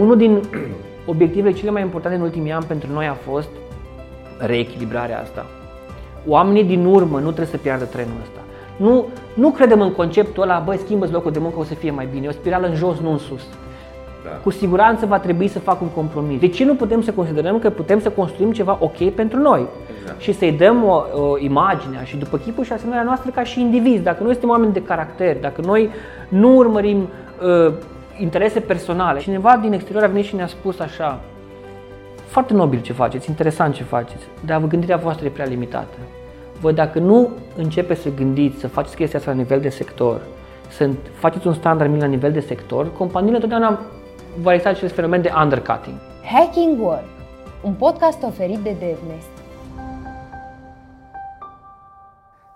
Unul din obiectivele cele mai importante în ultimii ani pentru noi a fost reechilibrarea asta. Oamenii din urmă nu trebuie să piardă trenul ăsta. Nu, nu credem în conceptul ăla, băi, schimbă locul de muncă, o să fie mai bine. E o spirală în jos, nu în sus. Da. Cu siguranță va trebui să fac un compromis. De ce nu putem să considerăm că putem să construim ceva ok pentru noi? Exact. Și să-i dăm o, o imagine și după chipul și asemenea noastră ca și indivizi. Dacă noi suntem oameni de caracter, dacă noi nu urmărim uh, interese personale. Cineva din exterior a venit și ne-a spus așa, foarte nobil ce faceți, interesant ce faceți, dar gândirea voastră e prea limitată. Voi dacă nu începeți să gândiți, să faceți chestia asta la nivel de sector, să faceți un standard minim la nivel de sector, companiile întotdeauna va exista acest fenomen de undercutting. Hacking Work, un podcast oferit de DevNest.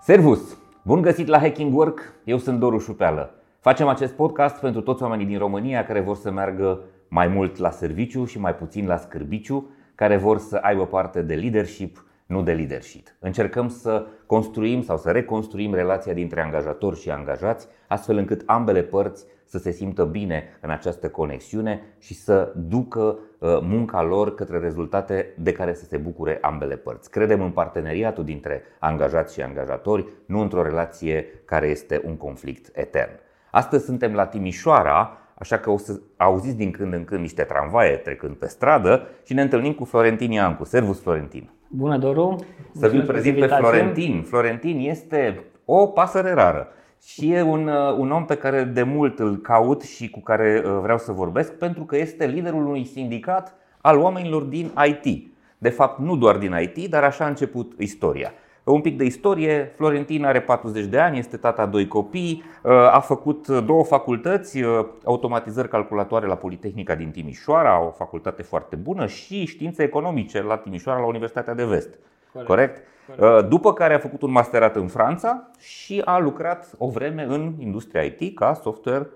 Servus! Bun găsit la Hacking Work, eu sunt Doru Șupeală. Facem acest podcast pentru toți oamenii din România care vor să meargă mai mult la serviciu și mai puțin la scârbiciu, care vor să aibă parte de leadership, nu de leadership. Încercăm să construim sau să reconstruim relația dintre angajatori și angajați, astfel încât ambele părți să se simtă bine în această conexiune și să ducă uh, munca lor către rezultate de care să se bucure ambele părți. Credem în parteneriatul dintre angajați și angajatori, nu într-o relație care este un conflict etern. Astăzi suntem la Timișoara, așa că o să auziți din când în când niște tramvaie trecând pe stradă și ne întâlnim cu Florentin Iancu. Servus, Florentin! Bună, Doru! Să vi-l prezint pe Florentin. Florentin este o pasăre rară și e un, uh, un om pe care de mult îl caut și cu care uh, vreau să vorbesc pentru că este liderul unui sindicat al oamenilor din IT. De fapt, nu doar din IT, dar așa a început istoria. Un pic de istorie, Florentin are 40 de ani, este tata a doi copii, uh, a făcut două facultăți, uh, automatizări calculatoare la Politehnica din Timișoara, o facultate foarte bună, și științe economice la Timișoara, la Universitatea de Vest. Corect? Corect? Corect. Uh, după care a făcut un masterat în Franța și a lucrat o vreme în industria IT ca software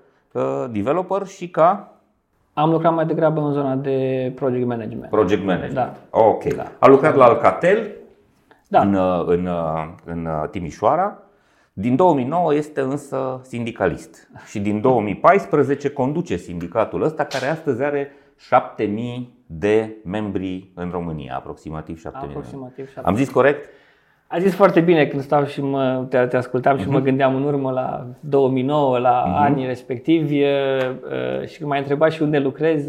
developer și ca am lucrat mai degrabă în zona de project management. Project management. Da. Ok. Da. A lucrat la Alcatel, da. în, în, în Timișoara. Din 2009 este însă sindicalist și din 2014 conduce sindicatul ăsta care astăzi are 7000 de membri în România, aproximativ 7000. Aproximativ 7000. Am zis corect? A zis foarte bine când stau și mă, te, te ascultam și uh-huh. mă mhm. gândeam în urmă la 2009, la uh-huh. anii respectivi și când m-ai întrebat și unde lucrez,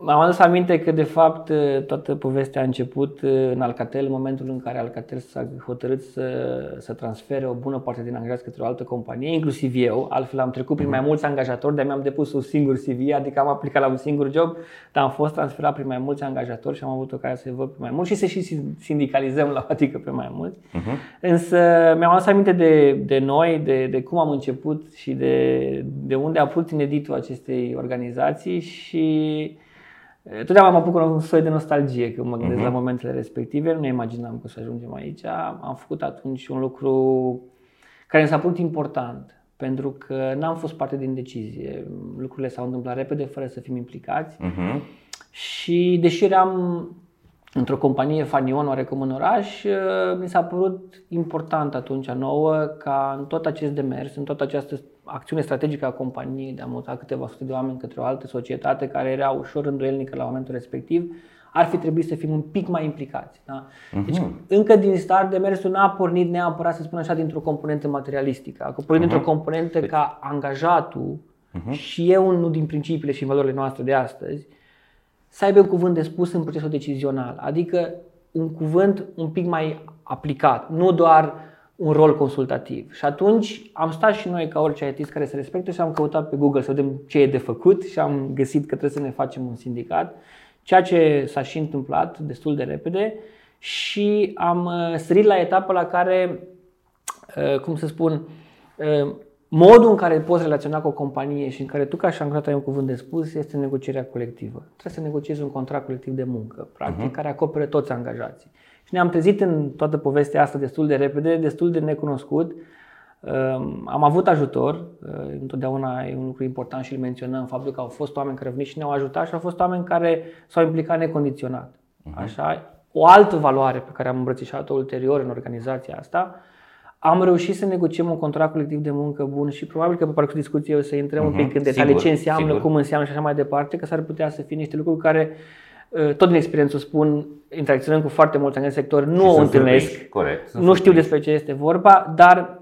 M-am adus aminte că, de fapt, toată povestea a început în Alcatel, în momentul în care Alcatel s-a hotărât să, să transfere o bună parte din angajați către o altă companie, inclusiv eu. Altfel am trecut prin mai mulți angajatori, de mi-am depus un singur CV, adică am aplicat la un singur job, dar am fost transferat prin mai mulți angajatori și am avut ocazia să văd pe mai mulți și să și sindicalizăm la o adică pe mai mulți. Uh-huh. Însă mi-am adus aminte de, de noi, de, de cum am început și de, de unde a apărut ineditul acestei organizații și Totdeauna mă apuc un soi de nostalgie când mă gândesc uh-huh. la momentele respective. Nu ne imaginam că o să ajungem aici. Am făcut atunci un lucru care mi s-a părut important pentru că n-am fost parte din decizie. Lucrurile s-au întâmplat repede fără să fim implicați. Uh-huh. Și deși eram într-o companie fanion oarecum în oraș, mi s-a părut important atunci nouă ca în tot acest demers, în toată această acțiune strategică a companiei de a muta câteva sute de oameni către o altă societate care era ușor îndoielnică la momentul respectiv, ar fi trebuit să fim un pic mai implicați. Da? Deci, uh-huh. încă din start, demersul n-a pornit neapărat, să spun așa, dintr-o componentă materialistică. A pornit uh-huh. dintr-o componentă deci... ca angajatul uh-huh. și eu unul din principiile și valorile noastre de astăzi, să aibă un cuvânt de spus în procesul decizional. Adică un cuvânt un pic mai aplicat, nu doar un rol consultativ. Și atunci am stat și noi ca orice IT care se respectă și am căutat pe Google să vedem ce e de făcut și am găsit că trebuie să ne facem un sindicat, ceea ce s-a și întâmplat destul de repede și am uh, sărit la etapa la care, uh, cum să spun, uh, modul în care poți relaționa cu o companie și în care tu ca și angajat ai un cuvânt de spus este negocierea colectivă. Trebuie să negociezi un contract colectiv de muncă, practic, uh-huh. care acopere toți angajații. Și ne-am trezit în toată povestea asta destul de repede, destul de necunoscut. Am avut ajutor, uh, întotdeauna e un lucru important și îl menționăm, faptul că au fost oameni care au venit și ne-au ajutat și au fost oameni care s-au implicat necondiționat. Uh-huh. Așa? O altă valoare pe care am îmbrățișat-o ulterior în organizația asta am reușit să negociem un contract colectiv de muncă bun și probabil că pe parcursul discuției o să intrăm uh-huh. un pic în detalii Sigur, ce înseamnă, sigur. cum înseamnă și așa mai departe, că s-ar putea să fie niște lucruri care, uh, tot din experiență o spun, interacționând cu foarte mulți în sector, nu Și o sunt întâlnesc, surprinși, Corect. sunt nu știu surprinși. despre ce este vorba, dar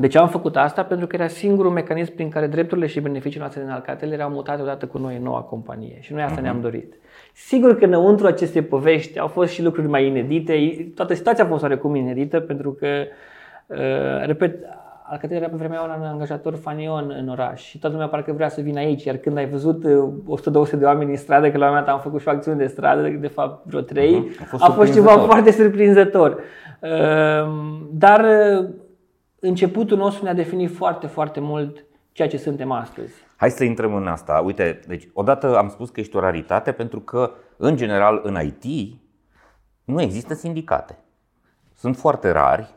de ce am făcut asta? Pentru că era singurul mecanism prin care drepturile și beneficiile noastre din Alcatel erau mutate odată cu noi în noua companie și noi asta ne-am dorit. Sigur că înăuntru acestei povești au fost și lucruri mai inedite, toată situația a fost oarecum inedită pentru că, uh, repet, Alcatel era pe vremea aia un angajator fanion în oraș și toată lumea parcă vrea să vină aici, iar când ai văzut uh, 100-200 de oameni în stradă, că la un moment dat am făcut și o acțiune de stradă, de fapt vreo 3, Mhm. A fost a fost ceva surprinzător. foarte surprinzător. Uh, Dar uh, începutul nostru ne-a definit foarte, foarte mult ceea ce suntem astăzi. Hai să intrăm în asta. Uite, deci odată am spus că ești o raritate pentru că, în general, în IT nu există sindicate. Sunt foarte rari uh,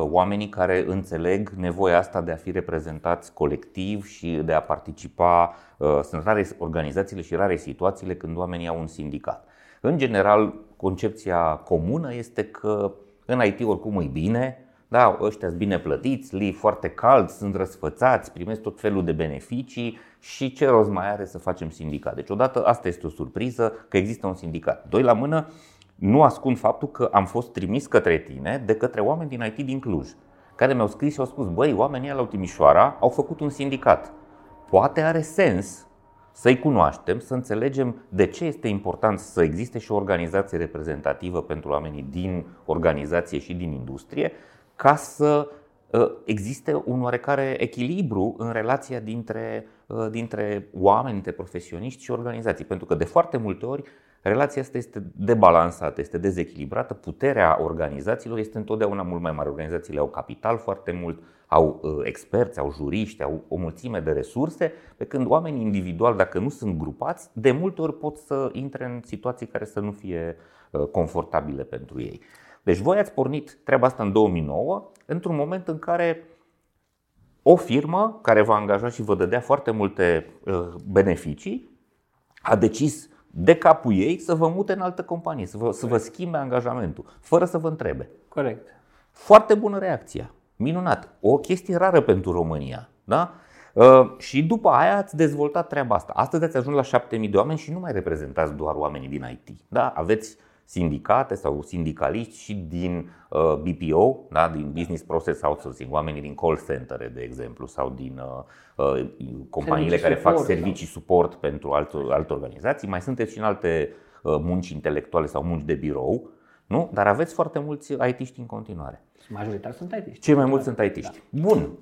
oamenii care înțeleg nevoia asta de a fi reprezentați colectiv și de a participa. uh, Sunt rare organizațiile și rare situațiile când oamenii au un sindicat. În general, concepția comună este că în IT oricum e bine, da, ăștia sunt bine plătiți, li foarte cald, sunt răsfățați, primesc tot felul de beneficii și ce rost mai are să facem sindicat. Deci odată asta este o surpriză că există un sindicat. Doi la mână, nu ascund faptul că am fost trimis către tine de către oameni din IT din Cluj, care mi-au scris și au spus, băi, oamenii ăia la Timișoara au făcut un sindicat. Poate are sens să-i cunoaștem, să înțelegem de ce este important să existe și o organizație reprezentativă pentru oamenii din organizație și din industrie, ca să uh, existe un oarecare echilibru în relația dintre, uh, dintre oameni, dintre profesioniști și organizații. Pentru că de foarte multe ori relația asta este debalansată, este dezechilibrată, puterea organizațiilor este întotdeauna mult mai mare. Organizațiile au capital foarte mult, au uh, experți, au juriști, au o mulțime de resurse, pe când oamenii individuali, dacă nu sunt grupați, de multe ori pot să intre în situații care să nu fie uh, confortabile pentru ei. Deci voi ați pornit treaba asta în 2009, într-un moment în care o firmă care v-a angajat și vă dădea foarte multe uh, beneficii a decis de capul ei să vă mute în altă companie, să vă, să vă schimbe angajamentul, fără să vă întrebe. Corect. Foarte bună reacția. Minunat. O chestie rară pentru România. Da? Uh, și după aia ați dezvoltat treaba asta. Astăzi ați ajuns la 7000 de oameni și nu mai reprezentați doar oamenii din IT. Da? Aveți sindicate sau sindicaliști și din uh, BPO, da? din Business Process Outsourcing, oamenii din call centere, de exemplu, sau din uh, uh, companiile Servicii care fac suport, servicii suport pentru alte, alte organizații. Mai sunteți și în alte uh, munci intelectuale sau munci de birou, nu? dar aveți foarte mulți IT-ști în continuare. Majoritar sunt IT. Cei mai mulți sunt IT-ști. Bun.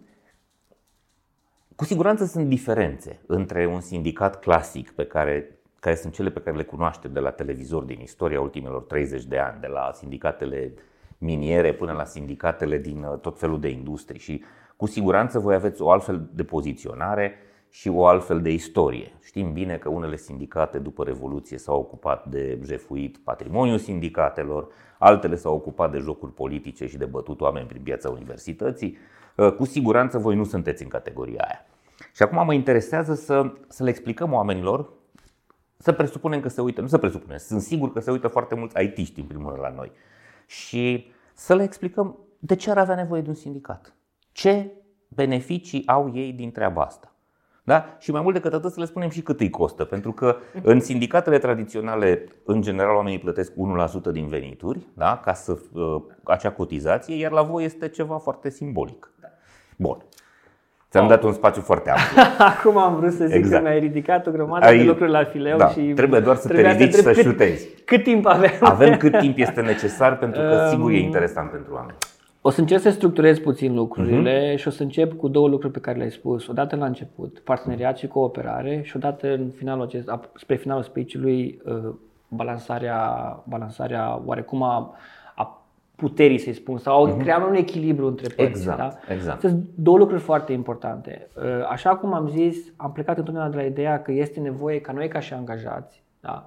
Cu siguranță sunt diferențe între un sindicat clasic pe care, care sunt cele pe care le cunoaștem de la televizor din istoria ultimelor 30 de ani, de la sindicatele miniere până la sindicatele din uh, tot felul de industrii și cu siguranță voi aveți o altfel de poziționare și o altfel de istorie. Știm bine că unele sindicate după Revoluție s-au ocupat de jefuit patrimoniul sindicatelor, altele s-au ocupat de jocuri politice și de bătut oameni prin piața universității. Uh, Cu siguranță voi nu sunteți în categoria aia. Și acum mă interesează să, să le explicăm oamenilor, să presupunem că se uită, nu să presupunem, sunt sigur că se uită foarte mulți IT-ști în primul rând la noi. Și să le explicăm de ce ar avea nevoie de un sindicat. Ce beneficii au ei din treaba asta. Da? Și mai mult decât atât să le spunem și cât îi costă. Pentru că în sindicatele tradiționale, în general, oamenii plătesc 1% din venituri da? ca să uh, acea cotizație, iar la voi este ceva foarte simbolic. Bun. Ți-am dat un spațiu foarte amplu. Acum am vrut să zic Exact. că mi-ai ridicat o grămadă Ai- de lucruri la fileu da, și trebuie doar să te trebuia ridici întreb să cât, șutezi. Cât timp avem? Avem cât timp este necesar pentru că Um, sigur e interesant pentru oameni. O să încerc să structurez puțin lucrurile Mhm. și o să încep cu două lucruri pe care le-ai spus. Odată la început, parteneriat și cooperare și odată în finalul acest, ap- spre finalul speech-ului, uh, balansarea, balansarea oarecum a, a puterii, să-i spun, sau uh crearea un echilibru între părți. Mhm. Exact, da? exact. Sunt două lucruri foarte importante. Uh, Așa cum am zis, am plecat întotdeauna de la ideea că este nevoie ca noi ca și angajați da,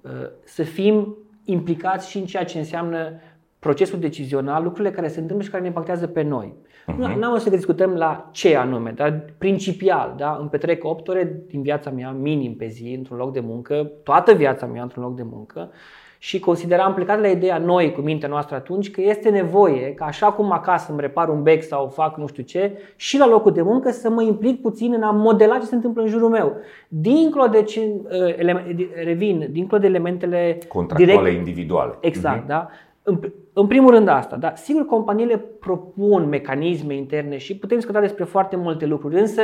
uh, să fim implicați și în ceea ce înseamnă procesul decizional, lucrurile care se întâmplă și care ne impactează pe noi. Nu Nu am să discutăm la ce anume, dar principial, da? îmi petrec 8 ore din viața mea, minim pe zi, într-un loc de muncă, toată viața mea într-un loc de muncă și consideram plecat la ideea noi cu mintea noastră atunci că este nevoie ca așa cum acasă îmi repar un bec sau fac nu știu ce și la locul de muncă să mă implic puțin în a modela ce se întâmplă în jurul meu. Dincolo de ce, uh, revin, dincolo de elementele contractuale direct, individuale. Exact, uh-huh. da? În, în primul rând asta, da? Sigur companiile propun mecanisme interne și putem discuta despre foarte multe lucruri, însă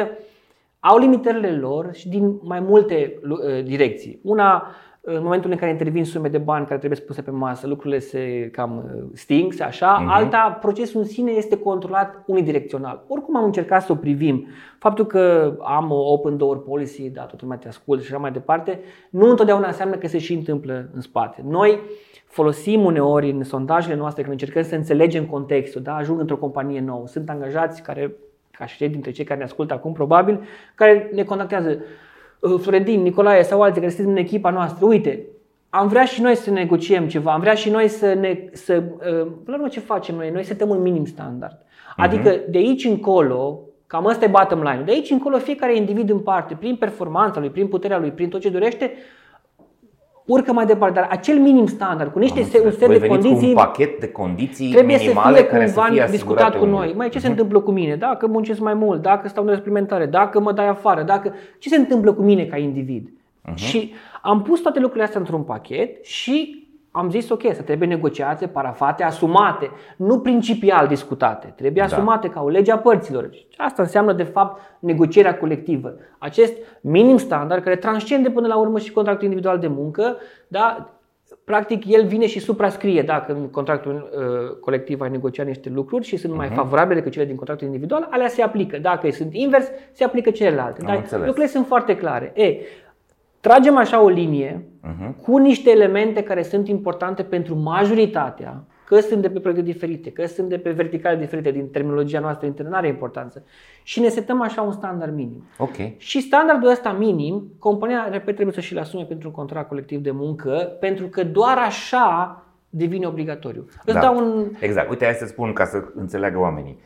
au limitările lor și din mai multe uh, direcții. Una, în momentul în care intervin sume de bani care trebuie puse pe masă, lucrurile se cam uh, sting, așa. Uh-huh. Alta, procesul în sine este controlat unidirecțional. Oricum am încercat să o privim. Faptul că am o open door policy, da, toată lumea te ascultă și așa mai departe, nu întotdeauna înseamnă că se și întâmplă în spate. Noi folosim uneori în sondajele noastre când încercăm să înțelegem contextul, da, ajung într-o companie nouă, sunt angajați care, ca și dintre cei care ne ascultă acum probabil, care ne contactează Uh, Florentin, Nicolae sau alții care sunteți în echipa noastră, uite, am vrea și noi să negociem ceva, am vrea și noi să ne. Să, uh, la urmă, ce facem noi? Noi setăm un minim standard. Adică uh-huh. de aici încolo, cam ăsta e bottom line. De aici încolo, fiecare individ în parte, prin performanța lui, prin puterea lui, prin tot ce dorește, urcă mai departe, dar acel minim standard, cu niște se, un set Voi de condiții. un pachet de condiții trebuie să fie care cumva să fie discutat cu noi. Mai ce uh-huh. se mhm. întâmplă cu mine? Dacă muncesc mai mult, dacă stau în suplimentare, dacă mă dai afară, dacă ce se întâmplă cu mine ca individ? Uh-huh. Și am pus toate lucrurile astea într-un pachet și am zis ok, să trebuie negociate, parafate, asumate, nu principial discutate. Trebuie da. asumate ca o lege a părților. Asta înseamnă de fapt negocierea colectivă. Acest minim standard care transcende până la urmă și contractul individual de muncă, da, practic el vine și suprascrie dacă în contractul uh, colectiv ai negociat niște lucruri și sunt uh-huh. mai mhm. favorabile decât cele din contractul individual, alea se aplică. Dacă sunt invers, se aplică celelalte. Dar lucrurile sunt foarte clare. E, tragem așa o linie uh-huh. cu niște elemente care sunt importante pentru majoritatea, că sunt de pe proiecte diferite, că sunt de pe verticale diferite, din terminologia noastră internă, are importanță. Și ne setăm așa un standard minim. Okay. Și standardul ăsta minim, compania, repet, trebuie să și-l asume pentru un contract colectiv de muncă, pentru că doar așa devine obligatoriu. Îți da. dau un... Exact. Uite, hai să spun ca să înțeleagă oamenii.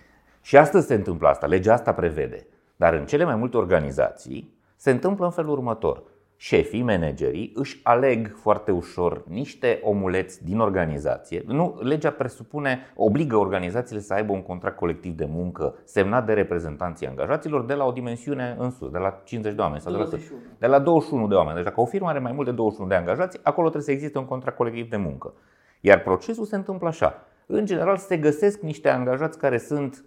Și astăzi se întâmplă asta, legea asta prevede. Dar în cele mai multe organizații se întâmplă în felul următor șefii, managerii își aleg foarte ușor niște omuleți din organizație. Nu, legea presupune, obligă organizațiile să aibă un contract colectiv de muncă semnat de reprezentanții angajaților de la o dimensiune în sus, de la 50 de oameni sau de la, de la 21 de oameni. Deci dacă o firmă are mai mult de 21 de angajați, acolo trebuie să existe un contract colectiv de muncă. Iar procesul se întâmplă așa. În general se găsesc niște angajați care sunt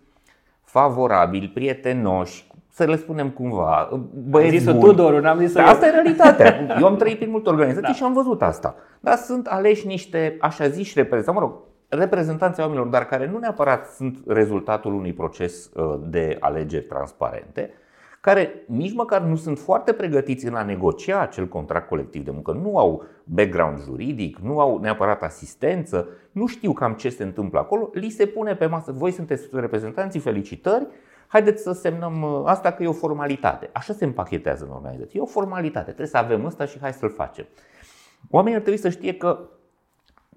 favorabili, prietenoși, să le spunem cumva, băieți zis buni. Tudor, n-am zis Asta e realitatea. Eu am trăit prin multe organizații da. și am văzut asta. Dar sunt aleși niște, așa ziși, reprezentanți, mă rog, reprezentanții oamenilor, dar care nu neapărat sunt rezultatul unui proces uh, de alegeri transparente, care nici măcar nu sunt foarte pregătiți în a negocia acel contract colectiv de muncă, nu au background juridic, nu au neapărat asistență, nu știu cam ce se întâmplă acolo, li se pune pe masă, voi sunteți reprezentanții, felicitări, haideți să semnăm uh, asta că e o formalitate. Așa se împachetează în organizație. E o formalitate, trebuie să avem ăsta și hai să-l facem. Oamenii ar trebui să știe că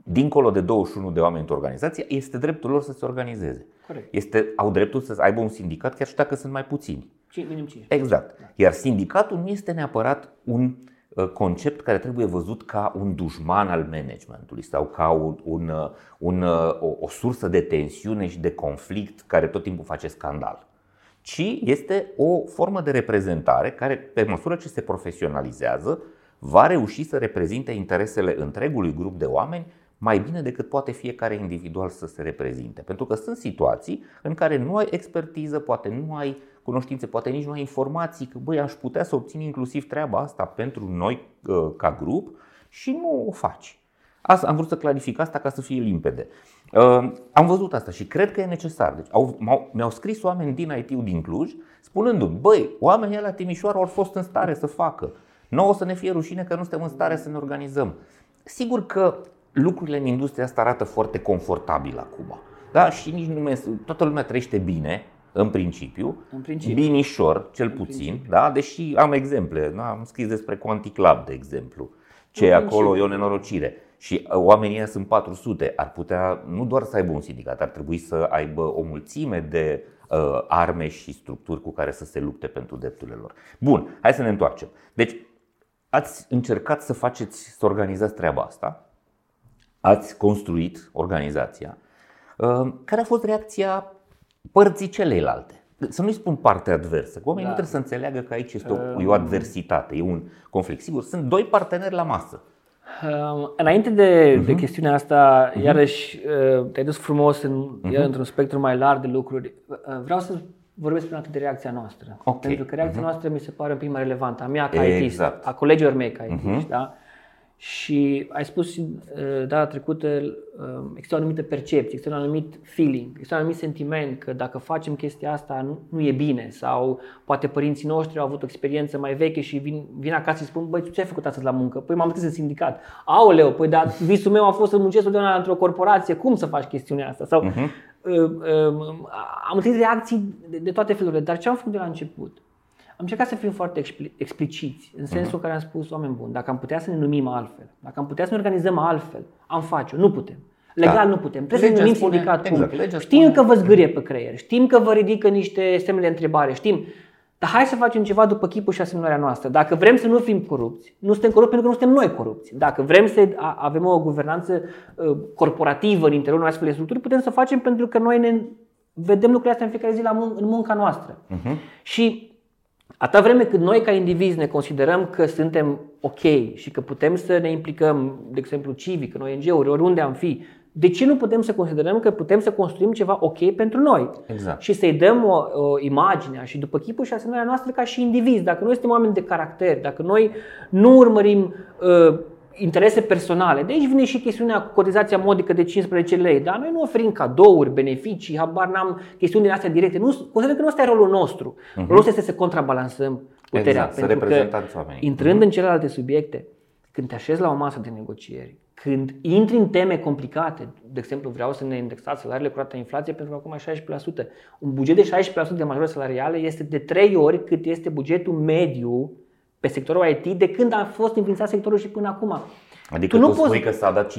dincolo de 21 de oameni într-o organizație, este dreptul lor să se organizeze. Corect. Este, au dreptul să aibă un sindicat chiar și dacă sunt mai puțini. Minim 5. Exact. Iar sindicatul nu este neapărat un uh, concept care trebuie văzut ca un dușman al managementului sau ca un, un, uh, un, o, o sursă de tensiune și de conflict care tot timpul face scandal ci este o formă de reprezentare care, pe măsură ce se profesionalizează, va reuși să reprezinte interesele întregului grup de oameni mai bine decât poate fiecare individual să se reprezinte. Pentru că sunt situații în care nu ai expertiză, poate nu ai cunoștințe, poate nici nu ai informații, că băi, aș putea să obțin inclusiv treaba asta pentru noi uh, ca grup și nu o faci. Asta, am vrut să clarific asta ca să fie limpede. Uh, am văzut asta și cred că e necesar. Deci, au, mi-au scris oameni din IT-ul din Cluj spunându-mi, băi, oamenii la Timișoara au fost în stare să facă. Nu o să ne fie rușine că nu suntem în stare să ne organizăm. Sigur că lucrurile în industria asta arată foarte confortabil acum. Da? Și nici nu toată lumea trăiește bine, în principiu, în principiu. binișor, cel în puțin, da? deși am exemple, da? am scris despre Quantic Lab, de exemplu, ce e acolo e o nenorocire. Și uh, oamenii ăia sunt 400, ar putea nu doar să aibă un sindicat, ar trebui să aibă o mulțime de uh, arme și structuri cu care să se lupte pentru drepturile lor. Bun, hai să ne întoarcem. Deci, ați încercat să faceți, să organizați treaba asta ați construit organizația. Uh, care a fost reacția părții celeilalte? Să nu-i spun partea adversă, că oamenii da. nu trebuie să înțeleagă că aici este o, e o adversitate, e un conflict. Sigur, sunt doi parteneri la masă. Um, înainte de, uh-huh. de chestiunea asta, uh-huh. iarăși uh, te-ai dus frumos în, uh-huh. într-un spectru mai larg de lucruri. Uh, vreau să vorbesc până atât de reacția noastră. Okay. Pentru că reacția uh-huh. noastră mi se pare un pic mai relevantă. A mea ca exact. IT, a colegilor mei ca IT, uh-huh. da? Și ai spus uh, data trecută, uh, există o anumită percepție, există un anumit feeling, există un anumit sentiment că dacă facem chestia asta nu, nu e bine sau poate părinții noștri au avut o experiență mai veche și vin, vin acasă și spun, băi, tu ce ai făcut astăzi la muncă? Păi m-am întâlnit în sindicat. Aoleu, păi dar visul meu a fost să muncesc totdeauna într-o corporație, cum să faci chestiunea asta? Sau, uh-huh. uh, uh, am întâlnit reacții de, de toate felurile, dar ce am făcut de la început? Am încercat să fim foarte expliciți, în sensul uh-huh. în care am spus, oameni buni, dacă am putea să ne numim altfel, dacă am putea să ne organizăm altfel, am face Nu putem. Legal da. nu putem. Trebuie legea să ne numim spune, sindicat exact, cum. Știm spune... că vă zgârie pe creier, știm că vă ridică niște semne de întrebare, știm. Dar hai să facem ceva după chipul și asemănarea noastră. Dacă vrem să nu fim corupți, nu suntem corupți pentru că nu suntem noi corupți. Dacă vrem să avem o guvernanță uh, corporativă în interiorul astfel de structuri, putem să facem pentru că noi ne vedem lucrurile astea în fiecare zi la mun- în munca noastră. Uh-huh. Și Atâta vreme cât noi ca indivizi ne considerăm că suntem ok și că putem să ne implicăm, de exemplu, civic, în ONG-uri, oriunde am fi, de ce nu putem să considerăm că putem să construim ceva ok pentru noi? Exact. Și să-i dăm o, o imagine și după chipul și asemenea noastră ca și indivizi. Dacă noi suntem oameni de caracter, dacă noi nu urmărim uh, interese personale. De aici vine și chestiunea cu cotizația modică de 15 lei. Dar noi nu oferim cadouri, beneficii, habar n-am chestiuni din astea directe. Nu, consider că nu ăsta e rolul nostru. Uh-huh. Rolul nostru este să contrabalansăm puterea. Exact, pentru să reprezentați oamenii. Intrând uh-huh. în celelalte subiecte, când te așezi la o masă de negocieri, când intri în teme complicate, de exemplu vreau să ne indexați salariile cu rata inflației pentru că acum 16%. Un buget de 16% de majoră salarială este de 3 ori cât este bugetul mediu pe sectorul IT de când a fost înființat sectorul și până acum. Adică tu, nu tu poți... spui că s-a dat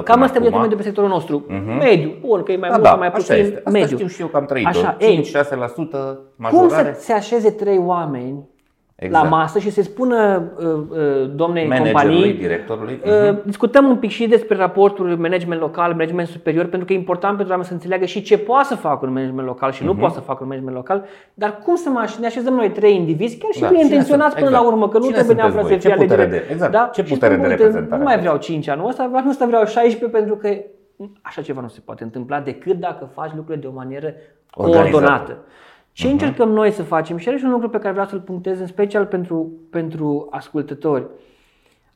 5% Cam asta e mediu pe sectorul nostru. Uh-huh. Mediu. Bun, că e mai da, mult, da, mai puțin. Este. Asta mediu. știu și eu că am trăit 5-6% majorare. Cum să se așeze trei oameni exact. la masă și se spună uh, uh, domnei companii, directorului. Uh-huh. Discutăm un pic și despre raportul management local, management superior, pentru că e important pentru oameni să înțeleagă și ce poate să facă un management local și uh-huh. nu mhm. poate să facă un management local, dar cum să mă ne așezăm noi trei indivizi, chiar și da, bine intenționați până exact. la urmă, că nu trebuie neapărat să fie alegere. De, exact. Da? Ce putere de reprezentare? Nu mai vreau 5 ani, ăsta, vreau, ăsta vreau 16 pentru că așa ceva nu se poate întâmpla decât dacă faci lucrurile de o manieră coordonată. Ce uh-huh. încercăm noi să facem, și și un lucru pe care vreau să-l punctez, în special pentru, pentru ascultători,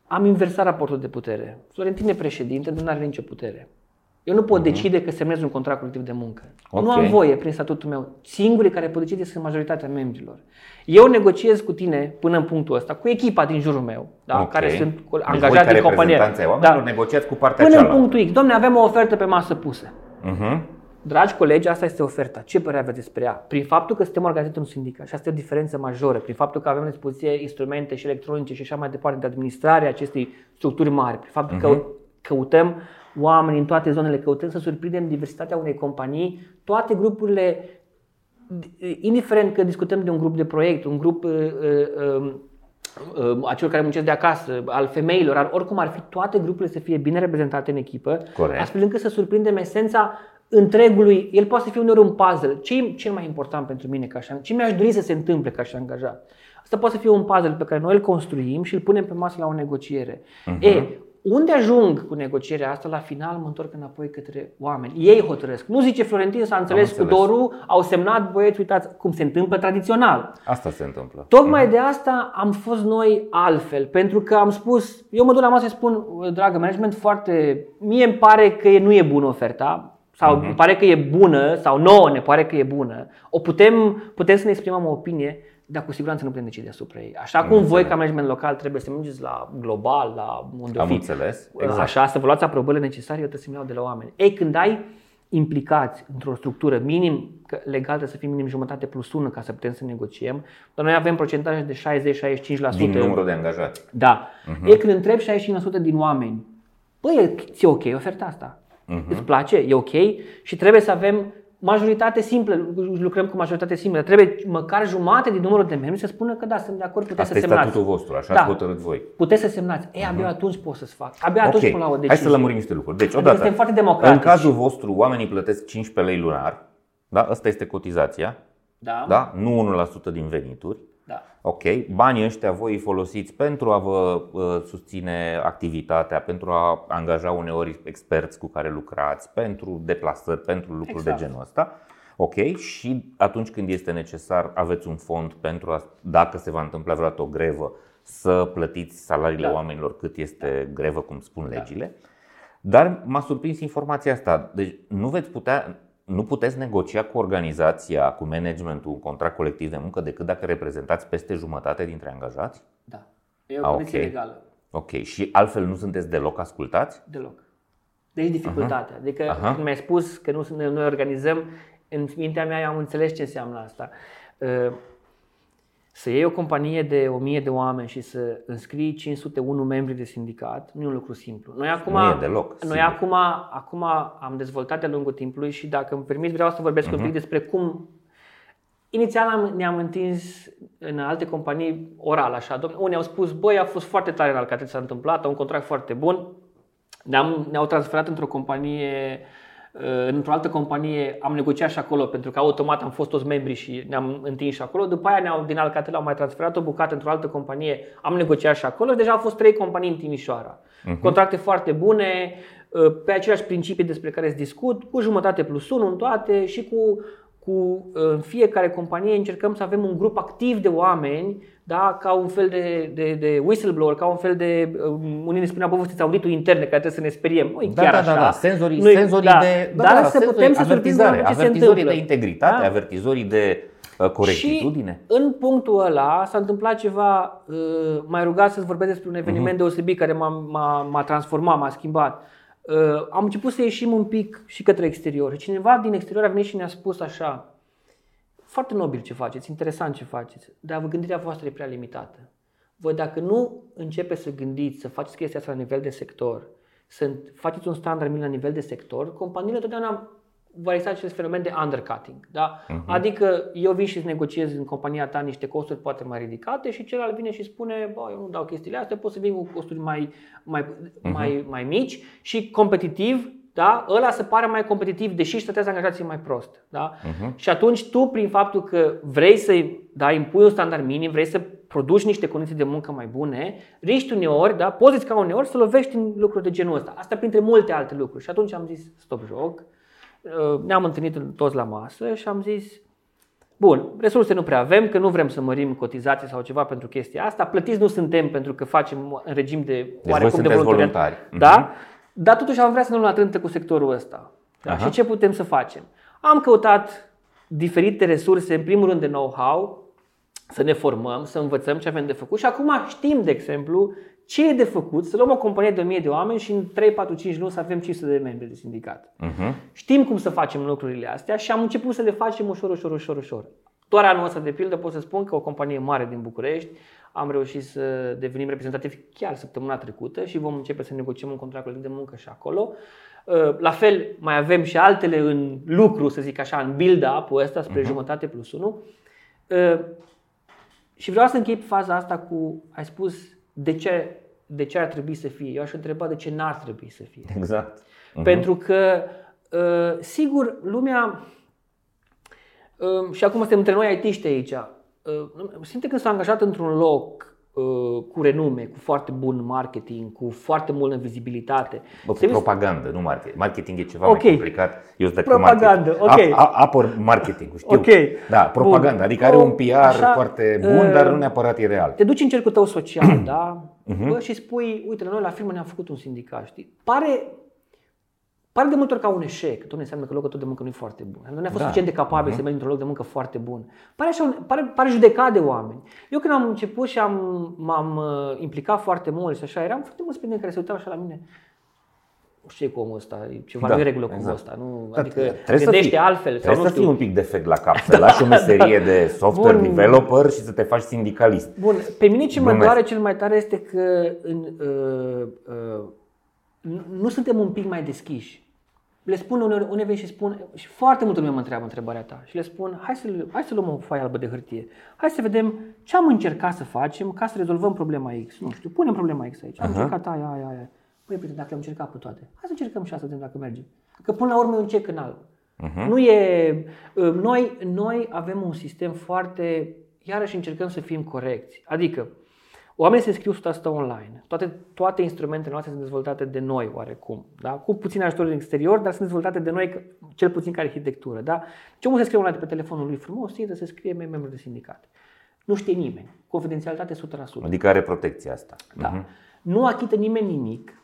am inversat raportul de putere. Florentin e președinte, nu are nicio putere. Eu nu pot uh-huh. decide că semnez un contract colectiv de muncă. Okay. Nu am voie prin statutul meu. Singurii care pot decide sunt majoritatea membrilor. Eu negociez cu tine până în punctul ăsta, cu echipa din jurul meu, da, okay. care sunt deci angajați din companie. Da. negociați cu partea Până cealaltă. în punctul X. Domne, avem o ofertă pe masă pusă. Uh-huh. Dragi colegi, asta este oferta. Ce părere aveți despre ea? Prin faptul că suntem organizați un sindicat și asta e o diferență majoră, prin faptul că avem la dispoziție instrumente și electronice și așa mai departe de administrare a acestei structuri mari, prin faptul uh-huh. că mhm. căutăm oameni în toate zonele, căutăm să surprindem diversitatea unei companii, toate grupurile, indiferent că discutăm de un grup de proiect, un grup uh, uh, uh, a celor care muncesc de acasă, al femeilor, al, oricum ar fi, toate grupurile să fie bine reprezentate în echipă, Corect. astfel încât să surprindem esența întregului, el poate să fie uneori un puzzle. Ce e cel mai important pentru mine ca așa? Ce mi-aș dori să se întâmple ca și angajat? Asta poate să fie un puzzle pe care noi îl construim și îl punem pe masă la o negociere. Uh-huh. E, unde ajung cu negocierea asta, la final mă întorc înapoi către oameni. Ei hotărăsc. Nu zice Florentin s-a înțeles, înțeles. cu Doru, au semnat băieți, uitați cum se întâmplă tradițional. Asta se întâmplă. Tocmai uh-huh. de asta am fost noi altfel, pentru că am spus, eu mă duc la masă și spun, dragă management, foarte, mie îmi pare că nu e bună oferta, sau uh-huh. pare că e bună, sau nouă ne pare că e bună, o putem, putem să ne exprimăm o opinie, dar cu siguranță nu putem decide asupra ei. Așa cum voi ca management local trebuie să mergeți la global, la unde Am înțeles, exact. Așa, să vă luați aprobările necesare, eu trebuie să-mi iau de la oameni. Ei, când ai implicați într-o structură minim, că legal trebuie să fie minim jumătate plus 1 ca să putem să negociem, dar noi avem procentaje de 60-65%. Din numărul de angajați. Da. Uh-huh. E când întrebi 65% din oameni, băi, ți-e ok oferta asta? Uh-huh. îți place, e ok și trebuie să avem majoritate simplă, lucrăm cu majoritate simplă. Trebuie măcar jumate din numărul de membri să spună că da, sunt de acord, puteți Asta să e semnați. statutul vostru, așa Da. ați hotărât voi. Puteți să semnați. Ei, abia atunci pot să-ți fac. Abia atunci Ok, pun la o hai decizie. să lămurim niște lucruri. Deci, Adică odată, suntem foarte democratici. în cazul vostru, oamenii plătesc 15 lei lunar, da? Asta este cotizația, Da? da? Nu 1% din venituri. Da. Ok, banii ăștia voi îi folosiți pentru a vă uh, susține activitatea, pentru a angaja uneori experți cu care lucrați, pentru deplasări, pentru lucruri Exact. de genul ăsta. Ok, și atunci când este necesar, aveți un fond pentru a, dacă se va întâmpla vreodată o grevă, să plătiți salariile Da. oamenilor cât este grevă, cum spun legile. Dar m-a surprins informația asta. Deci nu veți putea, nu puteți negocia cu organizația, cu managementul, un contract colectiv de muncă decât dacă reprezentați peste jumătate dintre angajați? Da. E o Ah, condiție ok. legală. Ok, și altfel nu sunteți deloc ascultați? Deloc. Deci dificultatea. Adică Aha. când mi-ai spus că nu suntem, noi organizăm, în mintea mea eu am înțeles ce înseamnă asta. Uh, Să iei o companie de 1000 de oameni și să înscrii 501 membri de sindicat nu e un lucru simplu. Noi acum, Nu e deloc, Noi sigur. acum, acum am dezvoltat de-a lungul timpului și dacă îmi permiți vreau să vorbesc Mhm. un pic despre cum Inițial am, ne-am întins în alte companii oral, așa. Domnule, unii au spus, băi, a fost foarte tare în Alcatel s-a întâmplat, au un contract foarte bun. Ne-am, ne-au transferat într-o companie, uh, într-o altă companie, am negociat și acolo, pentru că automat am fost toți membri și ne-am întins și acolo. După aia ne-au, din Alcatel au mai transferat o bucată într-o altă companie, am negociat și acolo. Deja au fost trei companii în Timișoara. Contracte foarte bune, uh, pe aceleași principii despre care se discut, cu jumătate plus unul în toate și cu cu în fiecare companie încercăm să avem un grup activ de oameni, da, ca un fel de, de, de whistleblower, ca un fel de, um, unii ne spuneau, bă, vă sunteți auditul interne, care trebuie să ne speriem. Nu e Da, chiar da, așa. da, da. Senzorii, Nu e- senzorii da, de da, dar da, să senzorii, putem să surprindem avertizare, oamenii ce se avertizorii de întâmplă. integritate, Da. avertizorii de uh, corectitudine. Și în punctul ăla s-a întâmplat ceva, uh, m-ai rugat să-ți vorbesc despre un eveniment Mhm. deosebit care m-a, m-a, m-a transformat, m-a schimbat. Uh, am început să ieșim un pic și către exterior. Și cineva din exterior a venit și ne-a spus așa, foarte nobil ce faceți, interesant ce faceți, dar gândirea voastră e prea limitată. Voi dacă nu începeți să gândiți, să faceți chestia asta la nivel de sector, să faceți un standard minim la nivel de sector, companiile totdeauna va exista acest fenomen de undercutting. Da? Uh-huh. Adică eu vin și îți negociez în compania ta niște costuri poate mai ridicate și celălalt vine și spune, bă, eu nu dau chestiile astea, pot să vin cu costuri mai, mai, uh-huh. mai, mai mici și competitiv, da? ăla să pare mai competitiv, deși își tratează angajații mai prost. Da? Uh-huh. Și atunci tu, prin faptul că vrei să da, impui un standard minim, vrei să produci niște condiții de muncă mai bune, riști uneori, da? poți ca uneori să lovești în lucruri de genul ăsta. Asta printre multe alte lucruri. Și atunci am zis, stop joc, Uh, ne-am întâlnit toți la masă și am zis, bun, resurse nu prea avem, că nu vrem să mărim cotizații sau ceva pentru chestia asta, plătiți nu suntem pentru că facem în regim de Deci voi oarecum de sunteți voluntariat. voluntari. Da? Dar totuși am vrea să ne luăm la trântă cu sectorul ăsta. Da? Aha. Și ce putem să facem? Am căutat diferite resurse, în primul rând de know-how, să ne formăm, să învățăm ce avem de făcut și acum știm, de exemplu, ce e de făcut, să luăm o companie de 1000 de oameni și în 3, 4, 5 luni să avem 500 de membri de sindicat. Uh-huh. Știm cum să facem lucrurile astea și am început să le facem ușor, ușor, ușor, ușor. Doar anul ăsta, de pildă, pot să spun că o companie mare din București am reușit să devenim reprezentativi chiar săptămâna trecută și vom începe să negociem un contract colectiv de muncă și acolo. Uh, La fel, mai avem și altele în lucru, să zic așa, în build-up-ul ăsta spre uh-huh. jumătate plus 1. Și vreau să închei faza asta cu, ai spus, de ce, de ce ar trebui să fie. Eu aș întreba de ce n-ar trebui să fie. Exact. Uh-huh. Pentru că, uh, sigur, lumea, uh, și acum suntem între noi IT-ști aici, uh, simte când s-a angajat într-un loc uh, cu renume, cu foarte bun marketing, cu foarte multă vizibilitate. Bă, Se vezi- propagandă, nu marketing. Marketing e ceva Ok. mai complicat. Eu sunt de Propagandă, marketing. ok. A, a, apăr marketing, știu. Ok. Da, propaganda. Bun. Adică are un PR Așa, foarte bun, uh, dar nu neapărat e real. Te duci în cercul tău social, da? Mhm. Bă, și spui, uite, la noi la firmă ne-am făcut un sindicat, știi? Pare, pare de multe ori ca un eșec. Doamne, înseamnă că locul tău de muncă nu e foarte bun. Nu ne-a fost Da. suficient de capabil să mergi într-un loc de muncă foarte bun. Pare, așa, un- pare, pare judecat de oameni. Eu când am început și am, m-am uh, implicat foarte mult și așa, eram foarte mulți prieteni care se uitau așa la mine. Nu știu ce e cu omul ăsta, e ceva Da, nu e regulă cu exact. omul ăsta. Nu, Da, adică trebuie să gândește fii- altfel. Sau Trebuie nu să fii știu. un pic defect la cap, să lași o meserie de software Bun. developer și să te faci sindicalist. Bun, pe mine ce mă Glumesc. doare cel mai tare este că în, uh, uh, nu, nu suntem un pic mai deschiși. Le spun uneori, uneori și spun, și foarte multă lume mă întreabă întrebarea ta și le spun, hai să, hai să luăm o foaie albă de hârtie, hai să vedem ce am încercat să facem ca să rezolvăm problema X. Nu știu, punem problema X aici, am Aha. încercat aia, aia, aia. Păi, prieten, dacă le-am încercat pe toate, hai să încercăm și asta, să vedem dacă merge. Că până la urmă e un cec în alb. Nu e... Noi, noi avem un sistem foarte... Iarăși încercăm să fim corecți. Adică, oamenii se scriu 100% online. Toate, toate instrumentele noastre sunt dezvoltate de noi, oarecum. Da? Cu puțin ajutor din exterior, dar sunt dezvoltate de noi, cel puțin ca arhitectură. Da? Ce omul se scrie online de pe telefonul lui frumos, intră să scrie mie membru de sindicat. Nu știe nimeni. Confidențialitate 100%. Adică are protecția asta. Da. Nu achită nimeni nimic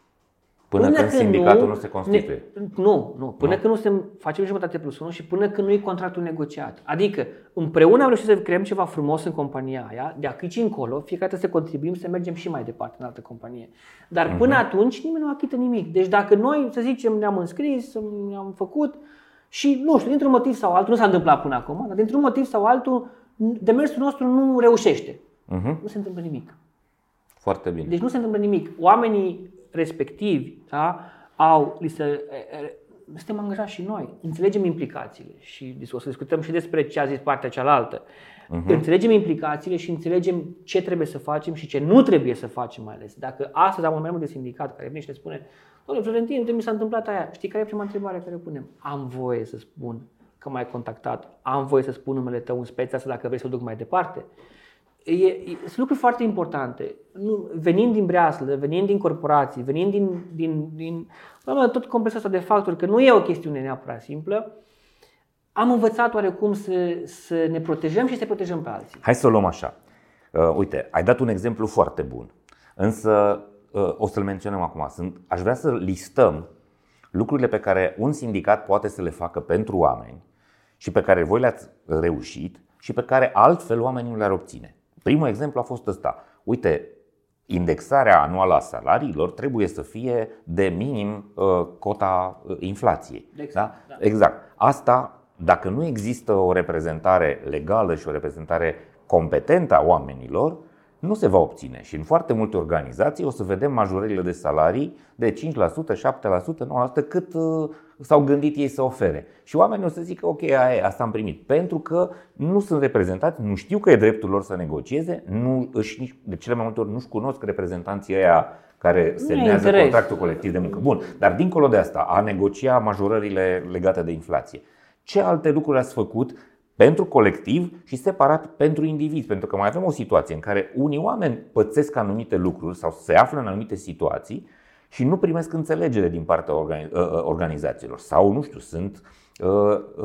Până, când sindicatul nu, se constituie. Ne, nu, nu. Până nu. când nu se facem jumătate plus 1 și până când nu e contractul negociat. Adică împreună am reușit să creăm ceva frumos în compania aia, de aici încolo, fiecare trebuie să contribuim să mergem și mai departe în altă companie. Dar uh-huh. până atunci nimeni nu achită nimic. Deci dacă noi, să zicem, ne-am înscris, ne-am făcut și, nu știu, dintr-un motiv sau altul, nu s-a întâmplat până acum, dar dintr-un motiv sau altul, demersul nostru nu reușește. Uh-huh. Nu se întâmplă nimic. Foarte bine. Deci nu se întâmplă nimic. Oamenii respectivi da, au, li se, suntem angajați și noi, înțelegem implicațiile și o să discutăm și despre ce a zis partea cealaltă. Uh-huh. Înțelegem implicațiile și înțelegem ce trebuie să facem și ce nu trebuie să facem mai ales. Dacă astăzi am un membru de sindicat care vine și ne spune Domnule Florentin, uite mi s-a întâmplat aia. Știi care e prima întrebare care o punem? Am voie să spun că m-ai contactat, am voie să spun numele tău în speța asta dacă vrei să o duc mai departe. E, e, sunt lucruri foarte importante. Nu, venind din breaslă, venind din corporații, venind din, din, din tot complexul ăsta de factori, că nu e o chestiune neapărat simplă, am învățat oarecum să, să ne protejăm și să protejăm pe alții. Hai să o luăm așa. Uh, uite, ai dat un exemplu foarte bun, însă uh, o să-l menționăm acum. Sunt, aș vrea să listăm lucrurile pe care un sindicat poate să le facă pentru oameni și pe care voi le-ați reușit și pe care altfel oamenii nu le-ar obține. Primul exemplu a fost ăsta. Uite, indexarea anuală a salariilor trebuie să fie de minim uh, cota uh, inflației. Exact, da? Da. exact. Asta, dacă nu există o reprezentare legală și o reprezentare competentă a oamenilor, nu se va obține. Și în foarte multe organizații o să vedem majorările de salarii de 5%, 7%, 9% cât uh, s-au gândit ei să ofere. Și oamenii o să zică, ok, aia, asta am primit. Pentru că nu sunt reprezentați, nu știu că e dreptul lor să negocieze, nu își, de cele mai multe ori nu-și cunosc reprezentanții ăia care semnează contractul colectiv de muncă. Bun, dar dincolo de asta, a negocia majorările legate de inflație. Ce alte lucruri ați făcut pentru colectiv și separat pentru indivizi. Pentru că mai avem o situație în care unii oameni pățesc anumite lucruri sau se află în anumite situații și nu primesc înțelegere din partea organizațiilor sau, nu știu, sunt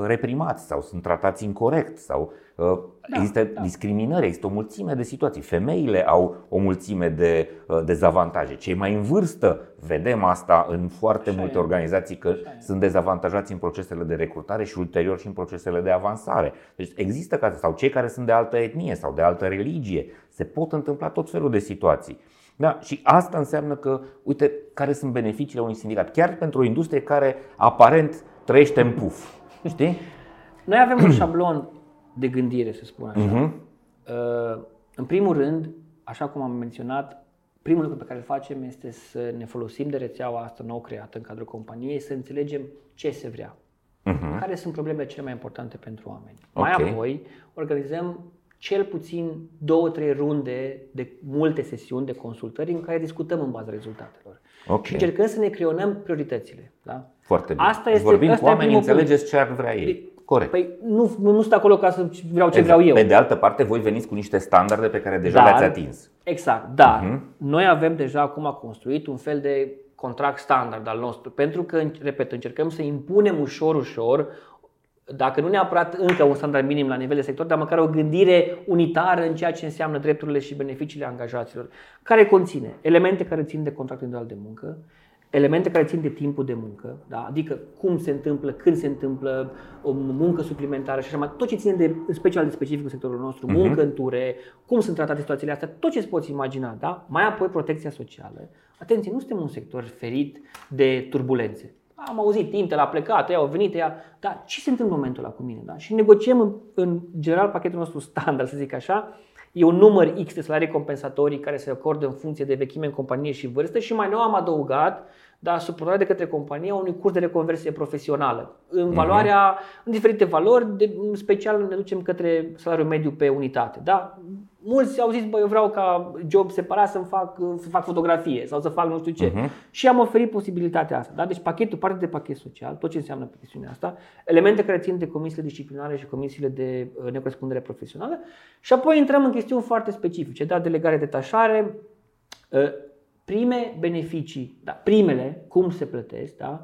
reprimați sau sunt tratați incorrect sau da, există da. discriminări, există o mulțime de situații. Femeile au o mulțime de dezavantaje. Cei mai în vârstă vedem asta în foarte Așa multe e. organizații că Așa sunt dezavantajați în procesele de recrutare și ulterior și în procesele de avansare. Deci există cazuri sau cei care sunt de altă etnie sau de altă religie. Se pot întâmpla tot felul de situații. Da, și asta înseamnă că, uite, care sunt beneficiile unui sindicat, chiar pentru o industrie care aparent trăiește în puf. Știi? Noi avem un șablon de gândire, să spun așa. Uh-huh. În primul rând, așa cum am menționat, primul lucru pe care îl facem este să ne folosim de rețeaua asta nou creată în cadrul companiei, să înțelegem ce se vrea. Uh-huh. Care sunt problemele cele mai importante pentru oameni. Okay. Mai apoi, organizăm cel puțin două, trei runde de multe sesiuni de consultări în care discutăm în baza rezultatelor. Okay. Și încercăm să ne creionăm prioritățile. Da? Foarte bine. Asta este, Vorbim asta cu oamenii, înțelegeți ce ar vrea ei. Corect. Păi nu, nu sunt acolo ca să vreau ce exact. vreau eu. Pe de altă parte, voi veniți cu niște standarde pe care deja dar, le-ați atins. Exact, dar uh-huh. noi avem deja acum construit un fel de contract standard al nostru, pentru că, repet, încercăm să impunem ușor, ușor dacă nu neapărat încă un standard minim la nivel de sector, dar măcar o gândire unitară în ceea ce înseamnă drepturile și beneficiile angajaților, care conține elemente care țin de contractul individual de muncă, elemente care țin de timpul de muncă, da? adică cum se întâmplă, când se întâmplă, o muncă suplimentară și așa mai tot ce ține de, în special de specificul sectorului nostru, uh-huh. muncă în ture, cum sunt tratate situațiile astea, tot ce îți poți imagina, da? mai apoi protecția socială. Atenție, nu suntem un sector ferit de turbulențe. Am auzit, Intel a plecat, ea au venit, ea, dar ce se întâmplă în momentul ăla cu mine? Da? Și negociem în, în general pachetul nostru standard, să zic așa, E un număr X de salarii compensatorii care se acordă în funcție de vechime în companie și vârstă și mai nou am adăugat da, suportarea de către companie a unui curs de reconversie profesională. În mhm. valoarea, uh-huh. în diferite valori, de, în special ne ducem către salariul mediu pe unitate. Da? Mulți au zis, bă, eu vreau ca job separat să fac, să fac fotografie sau să fac nu știu ce. Uh-huh. Și am oferit posibilitatea asta. Da? Deci pachetul, parte de pachet social, tot ce înseamnă pe chestiunea asta, elemente care țin de comisiile disciplinare și comisiile de uh, necorespundere profesională și apoi intrăm în chestiuni foarte specifice, da? delegare, detașare, uh, prime beneficii, da, primele, cum se plătesc, da?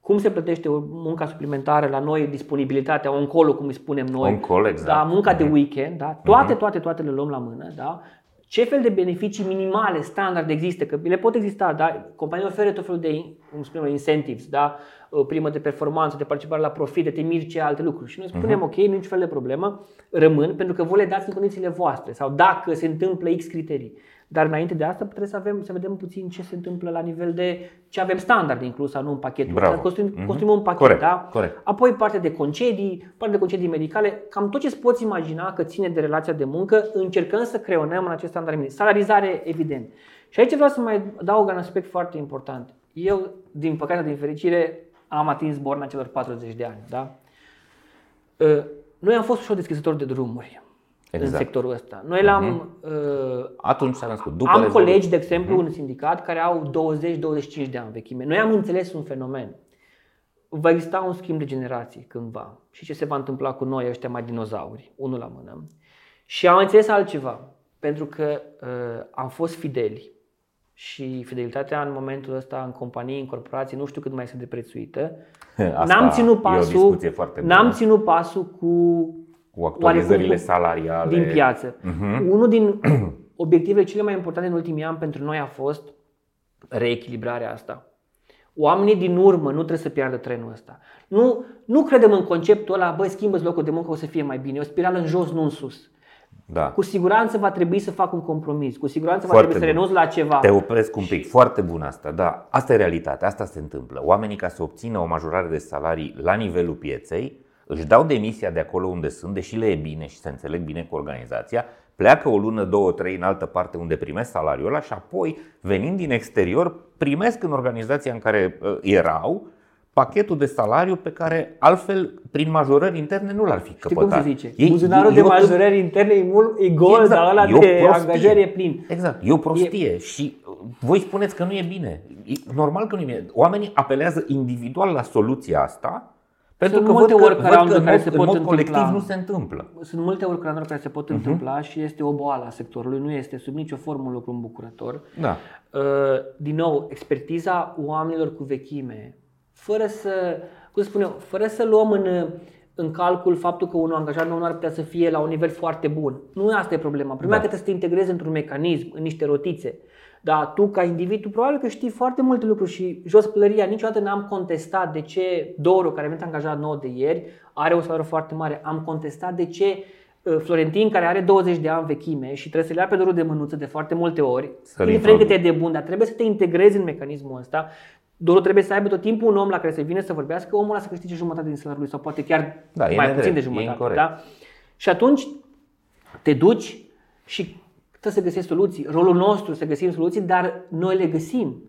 cum se plătește o munca suplimentară la noi, disponibilitatea, on-call, cum îi spunem noi, on-call, exact. da, munca uh-huh. de mhm. weekend, da? toate, uh-huh. toate, toate le luăm la mână, da? ce fel de beneficii minimale, standard există, că le pot exista, da? companiile oferă tot felul de, cum spunem, incentives, da? primă de performanță, de participare la profit, de temiri ce alte lucruri. Și noi spunem, uh-huh. ok, nici fel de problemă, rămân, pentru că voi le dați în condițiile voastre sau dacă se întâmplă X criterii. Dar înainte de asta trebuie să, avem, să vedem puțin ce se întâmplă la nivel de ce avem standard inclus sau nu în pachetul. Bravo. Construim, mm-hmm. construim un pachet, corect, da? Corect. Apoi parte de concedii, parte de concedii medicale, cam tot ce îți poți imagina că ține de relația de muncă, încercăm să creionăm în acest standard minim. Salarizare, evident. Și aici vreau să mai adaug un aspect foarte important. Eu, din păcate, din fericire, am atins borna celor 40 de ani. Da? Ă, noi am fost ușor deschizători de drumuri exact. în sectorul ăsta. Noi l-am. Uh-huh. Uh, Atunci s-a născut. După am colegi, de exemplu, uh-huh. în sindicat care au 20-25 de ani vechime. Noi am înțeles un fenomen. Va exista un schimb de generații cândva. Și ce se va întâmpla cu noi, ăștia mai dinozauri, unul la mână. Și am înțeles altceva. Pentru că uh, am fost fideli. Și fidelitatea în momentul ăsta în companii, în corporații, nu știu cât mai este de prețuită. Asta n-am ținut pasul, n-am ținut pasul cu cu actualizările salariale. Din piață. Uh-huh. Unul din obiectivele cele mai importante în ultimii ani pentru noi a fost reechilibrarea asta. Oamenii din urmă nu trebuie să piardă trenul ăsta. Nu, nu credem în conceptul ăla, băi, schimbă locul de muncă, o să fie mai bine. E o spirală în jos, nu în sus. Da. Cu siguranță va trebui să fac un compromis, cu siguranță Foarte va trebui bun. să renunț la ceva. Te opresc un pic. Foarte bun asta, da. Asta e realitatea, asta se întâmplă. Oamenii ca să obțină o majorare de salarii la nivelul pieței, își dau demisia de acolo unde sunt, deși le e bine și se înțeleg bine cu organizația, pleacă o lună, două, trei în altă parte unde primesc salariul ăla și apoi, venind din exterior, primesc în organizația în care uh, erau pachetul de salariu pe care altfel, prin majorări interne, nu l-ar fi căpătat. Știi cum se zice? Ei, Buzunarul de majorări interne e, mult, e gol, exact, dar ăla de prostie. angajări e plin. Exact, e o prostie e... și uh, voi spuneți că nu e bine. E normal că nu e bine. Oamenii apelează individual la soluția asta pentru Sunt că multe ori care, că, care se pot întâmpla. colectiv nu se întâmplă. Sunt multe ori care se pot uh-huh. întâmpla și este o boală a sectorului, nu este sub nicio formă un lucru îmbucurător. Da. Uh, din nou, expertiza oamenilor cu vechime, fără să, cum spun eu, fără să luăm în, în calcul faptul că un angajat nu ar putea să fie la un nivel foarte bun. Nu asta e problema. Problema da. că trebuie să te integrezi într-un mecanism, în niște rotițe. Dar tu, ca individ, tu probabil că știi foarte multe lucruri și jos pălăria. Niciodată n-am contestat de ce Doru, care mi-a angajat nou de ieri, are o salariu foarte mare. Am contestat de ce uh, Florentin, care are 20 de ani vechime și trebuie să le ia pe dorul de mânuță de foarte multe ori, indiferent cât e de bun, dar trebuie să te integrezi în mecanismul ăsta. Doru trebuie să aibă tot timpul un om la care să vină să vorbească, omul ăla să câștige jumătate din salariul lui sau poate chiar da, mai puțin de jumătate. Da? Și atunci te duci și Trebuie să găsești soluții. Rolul nostru să găsim soluții, dar noi le găsim.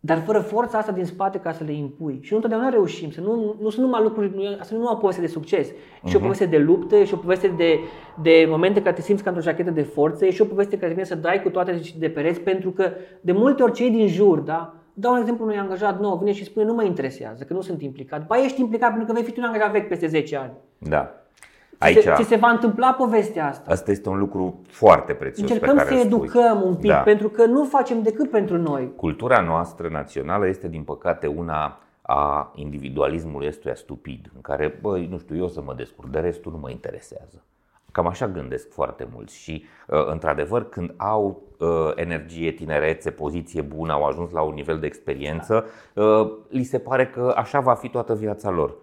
Dar fără forța asta din spate ca să le impui. Și nu întotdeauna reușim. Să nu, nu sunt numai lucruri, nu, asta nu e o poveste de succes. E uh-huh. și o mhm. poveste de luptă, e și o poveste de, de momente care te simți ca într-o jachetă de forță, e și o poveste care vine să dai cu toate de pereți, pentru că de multe ori cei din jur, da, Dau un exemplu unui angajat nou, vine și spune nu mă interesează, că nu sunt implicat. Ba ești implicat pentru că vei fi un angajat vechi peste 10 ani. Da. Aici, ți, se, ți se va întâmpla povestea asta. Asta este un lucru foarte prețios. Încercăm pe care să educăm spui. un pic, da. pentru că nu facem decât pentru noi. Cultura noastră națională este, din păcate, una a individualismului ăstuia stupid, în care, băi, nu știu, eu să mă descurc, de restul nu mă interesează. Cam așa gândesc foarte mulți și, uh, într-adevăr, când au uh, energie, tinerețe, poziție bună, au ajuns la un nivel de experiență, da. li se pare că așa va fi toată viața lor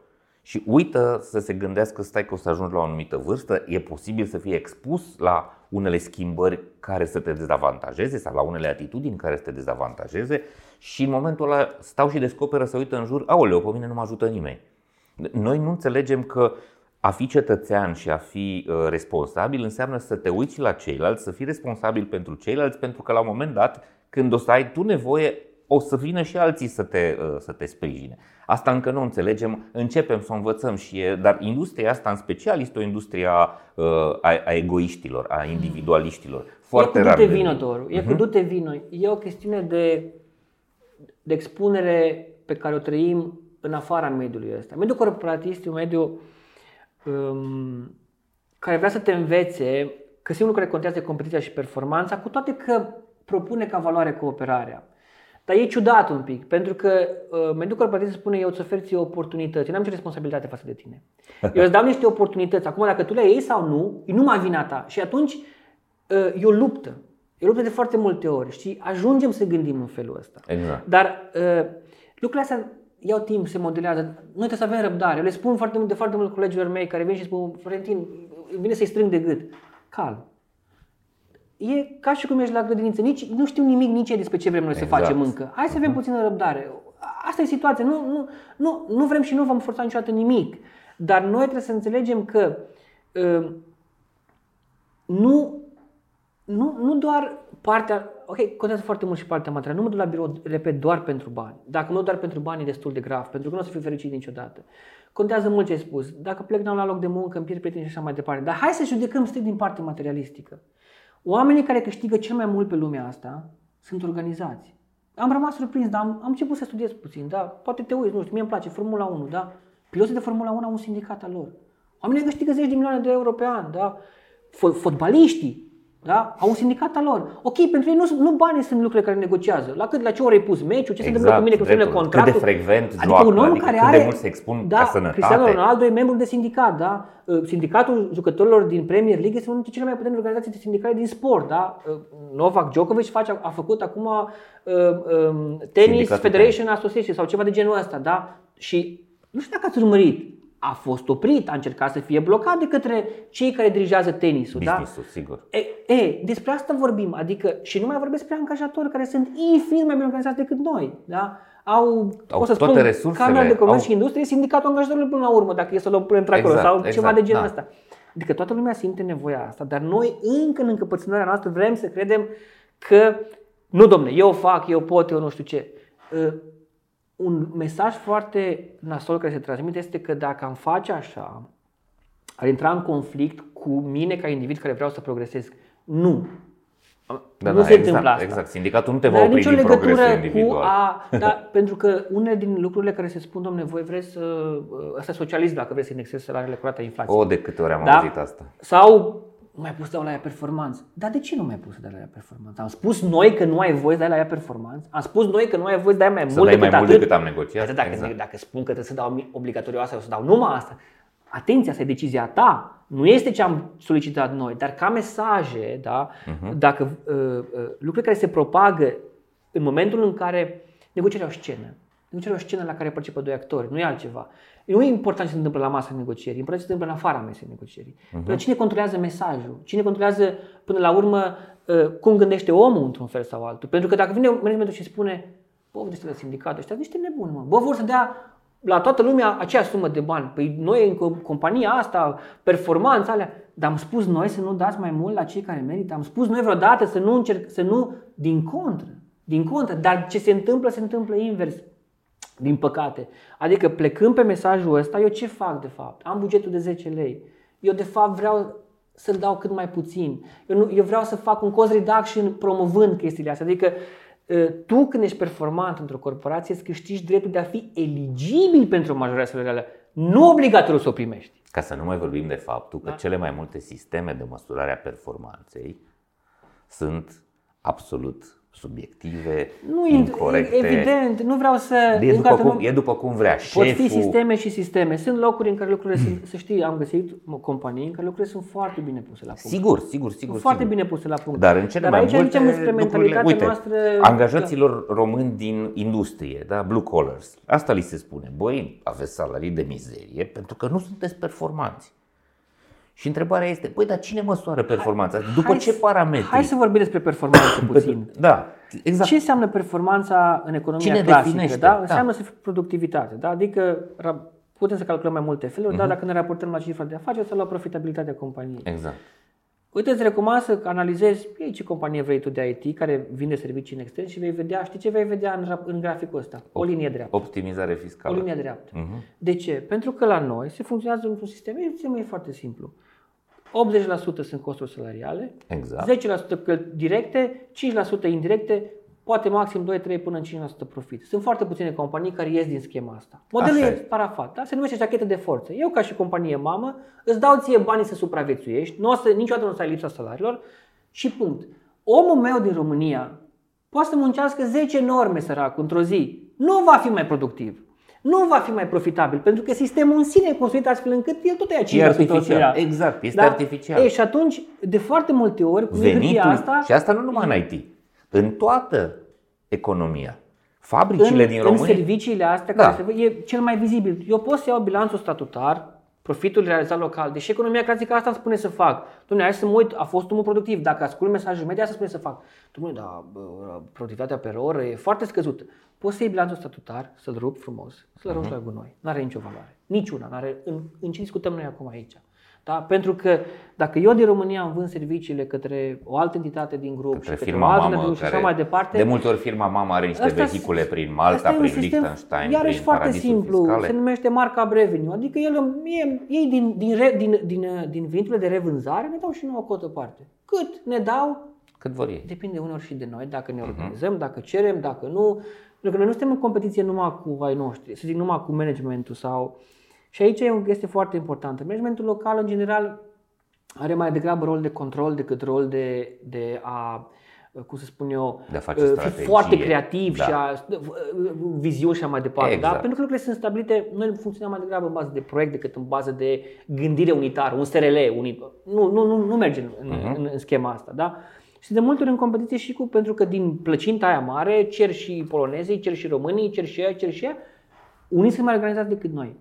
și uită să se gândească, stai că o să ajungi la o anumită vârstă, e posibil să fie expus la unele schimbări care să te dezavantajeze sau la unele atitudini care să te dezavantajeze și în momentul ăla stau și descoperă să uită în jur, aoleu, pe mine nu mă ajută nimeni. Noi nu înțelegem că a fi cetățean și a fi uh, responsabil înseamnă să te uiți la ceilalți, să fii responsabil pentru ceilalți, pentru că la un moment dat, când o să ai tu nevoie, o să vină și alții să te, uh, să te sprijine. Asta încă nu înțelegem, începem să o învățăm și e, dar industria asta în special este o industrie a, uh, a, a egoiștilor, a individualiștilor. Foarte e cu du-te vino, Doru. E uh-huh. cu mhm. du-te vino. E o chestiune de, de expunere pe care o trăim în afara mediului ăsta. Mediul corporatist e un mediu um, care vrea să te învețe că singurul care contează competiția și performanța, cu toate că propune ca valoare cooperarea. Dar e ciudat un pic, pentru că uh, mediul corporativ spune eu îți ofer ție oportunități, eu n-am nicio responsabilitate față de tine. Eu îți dau niște oportunități, acum dacă tu le iei sau nu, e numai vina ta. Și atunci uh, e o luptă. E o luptă de foarte multe ori, știi? Ajungem să gândim în felul ăsta. Exact. Dar uh, lucrurile astea iau timp, se modelează. Noi trebuie să avem răbdare. Eu le spun foarte mult, de foarte mult colegilor mei care vin și spun, Florentin, vine să-i strâng de gât. Calm. E ca și cum ești la grădiniță. Nici, nu știu nimic nici despre ce vrem noi exact. să facem încă. Hai să avem uh-huh. puțină răbdare. Asta e situația. Nu, nu, nu, nu vrem și nu vom forța niciodată nimic. Dar noi trebuie să înțelegem că uh, nu, nu, nu doar partea, ok, contează foarte mult și partea materială. Nu mă duc la birou, repet, doar pentru bani. Dacă mă duc doar pentru bani, e destul de grav, pentru că nu o să fiu fericit niciodată. Contează mult ce ai spus. Dacă plec la loc de muncă, îmi pierd prieteni și așa mai departe. Dar hai să judecăm strict din partea materialistică. Oamenii care câștigă cel mai mult pe lumea asta sunt organizați. Am rămas surprins, dar am, am început să studiez puțin, da? Poate te uiți, nu știu, mie îmi place Formula 1, da? Piloții de Formula 1 au un sindicat al lor. Oamenii câștigă 10 de milioane de euro pe an, da? Fotbaliștii da? Au un sindicat al lor. Ok, pentru ei nu, nu banii sunt lucrurile care negociază. La cât, la ce ore ai pus meciul, ce exact, se întâmplă cu mine când semnă contractul. Cât de frecvent adică joacă, un om adică care are, de mult se expun da, ca sănătate. Cristiano Ronaldo e membru de sindicat, da? Uh, sindicatul jucătorilor din Premier League este unul dintre cele mai puternice organizații de sindicale din sport, da? Uh, Novak Djokovic face, a făcut acum uh, um, Tennis Sindicatul Federation Association sau ceva de genul ăsta, da? Și nu știu dacă ați urmărit, a fost oprit, a încercat să fie blocat de către cei care dirigează tenisul. Da? Business-ul, da? sigur. E, e, despre asta vorbim, adică și nu mai vorbesc despre angajatori care sunt infinit mai bine organizați decât noi. Da? Au, au o să toate spun, resursele, Camera de Comerț au... și Industrie, sindicatul angajatorilor până la urmă, dacă e să luăm până într-acolo exact, sau exact, ceva de genul da. ăsta. Adică toată lumea simte nevoia asta, dar noi încă în încăpățânarea noastră vrem să credem că nu domne, eu fac, eu pot, eu nu știu ce un mesaj foarte nasol care se transmite este că dacă am face așa, ar intra în conflict cu mine ca individ care vreau să progresez. Nu. Da, nu da, se exact, întâmplă asta. Exact, sindicatul nu te va opri nicio din legătură cu a, da, pentru că unele din lucrurile care se spun, domne, voi vreți să, asta socialism, dacă vreți să indexezi salariile curate inflației. O, de câte ori am da? auzit asta. Sau nu mai pus să dau la ea performanță. Dar de ce nu mai pus să dai la ea performanță? Am spus noi că nu ai voie să dai la ea performanță? Am spus noi că nu ai voie să dai mai să mult, dai decât, mai mult decât am negociat? Atât dacă, exact. dacă spun că trebuie să dau obligatoriu asta, o să dau numai asta. Atenție, asta e decizia ta. Nu este ce am solicitat noi, dar ca mesaje, da, uh-huh. dacă uh, uh, lucruri care se propagă în momentul în care negocierea o scenă, negocierea o scenă la care participă doi actori, nu e altceva. Nu e important ce se întâmplă la masa negocierii, e important ce se întâmplă în afara mesei negocierii. Uh-huh. Cine controlează mesajul? Cine controlează până la urmă uh, cum gândește omul într-un fel sau altul? Pentru că dacă vine managementul și spune, bă, ăștia de sindicat, ăștia niște nebuni, mă. Bă, vor să dea la toată lumea aceeași sumă de bani. Păi noi în compania asta, performanța alea, dar am spus noi să nu dați mai mult la cei care merită. Am spus noi vreodată să nu încerc, să nu, din contră, din contră. Dar ce se întâmplă, se întâmplă invers. Din păcate. Adică plecând pe mesajul ăsta, eu ce fac de fapt? Am bugetul de 10 lei. Eu de fapt vreau să-l dau cât mai puțin. Eu, nu, eu vreau să fac un cost reduction promovând chestiile astea. Adică ă, tu când ești performant într-o corporație îți câștigi dreptul de a fi eligibil pentru o majorare salarială. Nu obligatoriu să o primești. Ca să nu mai vorbim de faptul că da. cele mai multe sisteme de măsurare a performanței sunt absolut subiective, Nu, incorrecte. evident, nu vreau să... E încă o după, dată cum, nu- e după cum vrea Pot șeful. fi sisteme și sisteme. Sunt locuri în care lucrurile sunt, să știi, am găsit companii în care lucrurile sunt foarte bine puse la punct. Sigur, sigur, sigur. Sunt foarte sigur. bine puse la punct. Dar în cele Dar mai aici multe zicem despre lucrurile- mentalitatea uite, noastră. Angajaților români din industrie, da, blue collars, asta li se spune. Băi, aveți salarii de mizerie pentru că nu sunteți performanți. Și întrebarea este, băi, dar cine măsoară performanța? După Hai ce să- parametri? Hai să vorbim despre performanță puțin. Da, exact. Ce înseamnă performanța în economia Cine clasică? definește? Da? Da. Înseamnă să fie productivitate. Da? Adică ra- putem să calculăm mai multe feluri, Mhm. dar dacă ne raportăm la cifra de afaceri, să luăm profitabilitatea companiei. Exact. Uite, îți recomand să analizezi ei, ce companie vrei tu de IT care vinde servicii în extern și vei vedea, știi ce vei vedea în, rap- în graficul ăsta? O linie dreaptă. Optimizare O fiscală. linie dreaptă. Mhm. De ce? Pentru că la noi se funcționează într-un sistem, e, sistemul e foarte simplu. 80% sunt costuri salariale, Exact. 10% căl- directe, 5% indirecte, poate maxim 2-3 până în 5% profit. Sunt foarte puține companii care ies din schema asta. Modelul Așa e este. parafat, da? se numește jachetă de forță. Eu ca și companie mamă îți dau ție banii să supraviețuiești, nu o să, niciodată nu o să ai lipsa salariilor și punct. Omul meu din România poate să muncească 10 norme săracul într-o zi. Nu va fi mai productiv. Nu va fi mai profitabil, pentru că sistemul în sine e construit astfel încât el tot ia 5% E o să ia. artificial. Exact, este artificial. Ei, și atunci, de foarte multe ori, cu hârtia Venitul, asta, și asta nu numai în IT, în toată economia. Fabricile în, din în România, serviciile astea, Da. care se văd, e cel mai vizibil. Eu pot să iau bilanțul statutar, profitul realizat local, deși economia clasică asta îmi spune să fac. Dom'le, hai să mă uit, a fost unul productiv. Dacă ascult mesajul media, asta spune să fac. Dom'le, da, bă, productivitatea pe oră e foarte scăzută. Poți să iei bilanțul statutar, să-l rup frumos, să-l arunci la gunoi. Nu are nicio valoare. Niciuna. N-are, în, în ce discutăm noi acum aici? Da? Pentru că dacă eu din România îmi vând serviciile către o altă entitate din grup către și către o firma altă mamă, entitate și așa care mai departe, de multe ori firma mamă are niște Asta- vehicule prin Malta, Asta e un prin sistem, Liechtenstein, iarăși prin foarte paradisuri simplu, fiscale. se numește marca revenue, adică el, mie, ei din, din, re, din, din, din veniturile de revânzare ne dau și nouă o cotă parte. Cât ne dau, Cât vor ei. depinde uneori și de noi, dacă Mhm. ne organizăm, dacă cerem, dacă nu. Pentru că noi nu suntem în competiție numai cu ai noștri, să zic numai cu managementul sau... Și aici e o chestie foarte importantă. Managementul local, în general, are mai degrabă rol de control decât rol de, de a cum să spun eu, De a face fi strategie. foarte creativ Da. și a viziuni și așa mai departe. Exact. Da? Pentru că lucrurile sunt stabilite, noi funcționăm mai degrabă în bază de proiect decât în bază de gândire unitară, un SRL unit. Nu, nu, nu, nu merge în, Mhm. în, în schema asta. Da? Și de multe ori în competiție și cu, pentru că din plăcinta aia mare cer și polonezii, cer și românii, cer și ea, cer și ea, unii sunt mai organizați decât noi.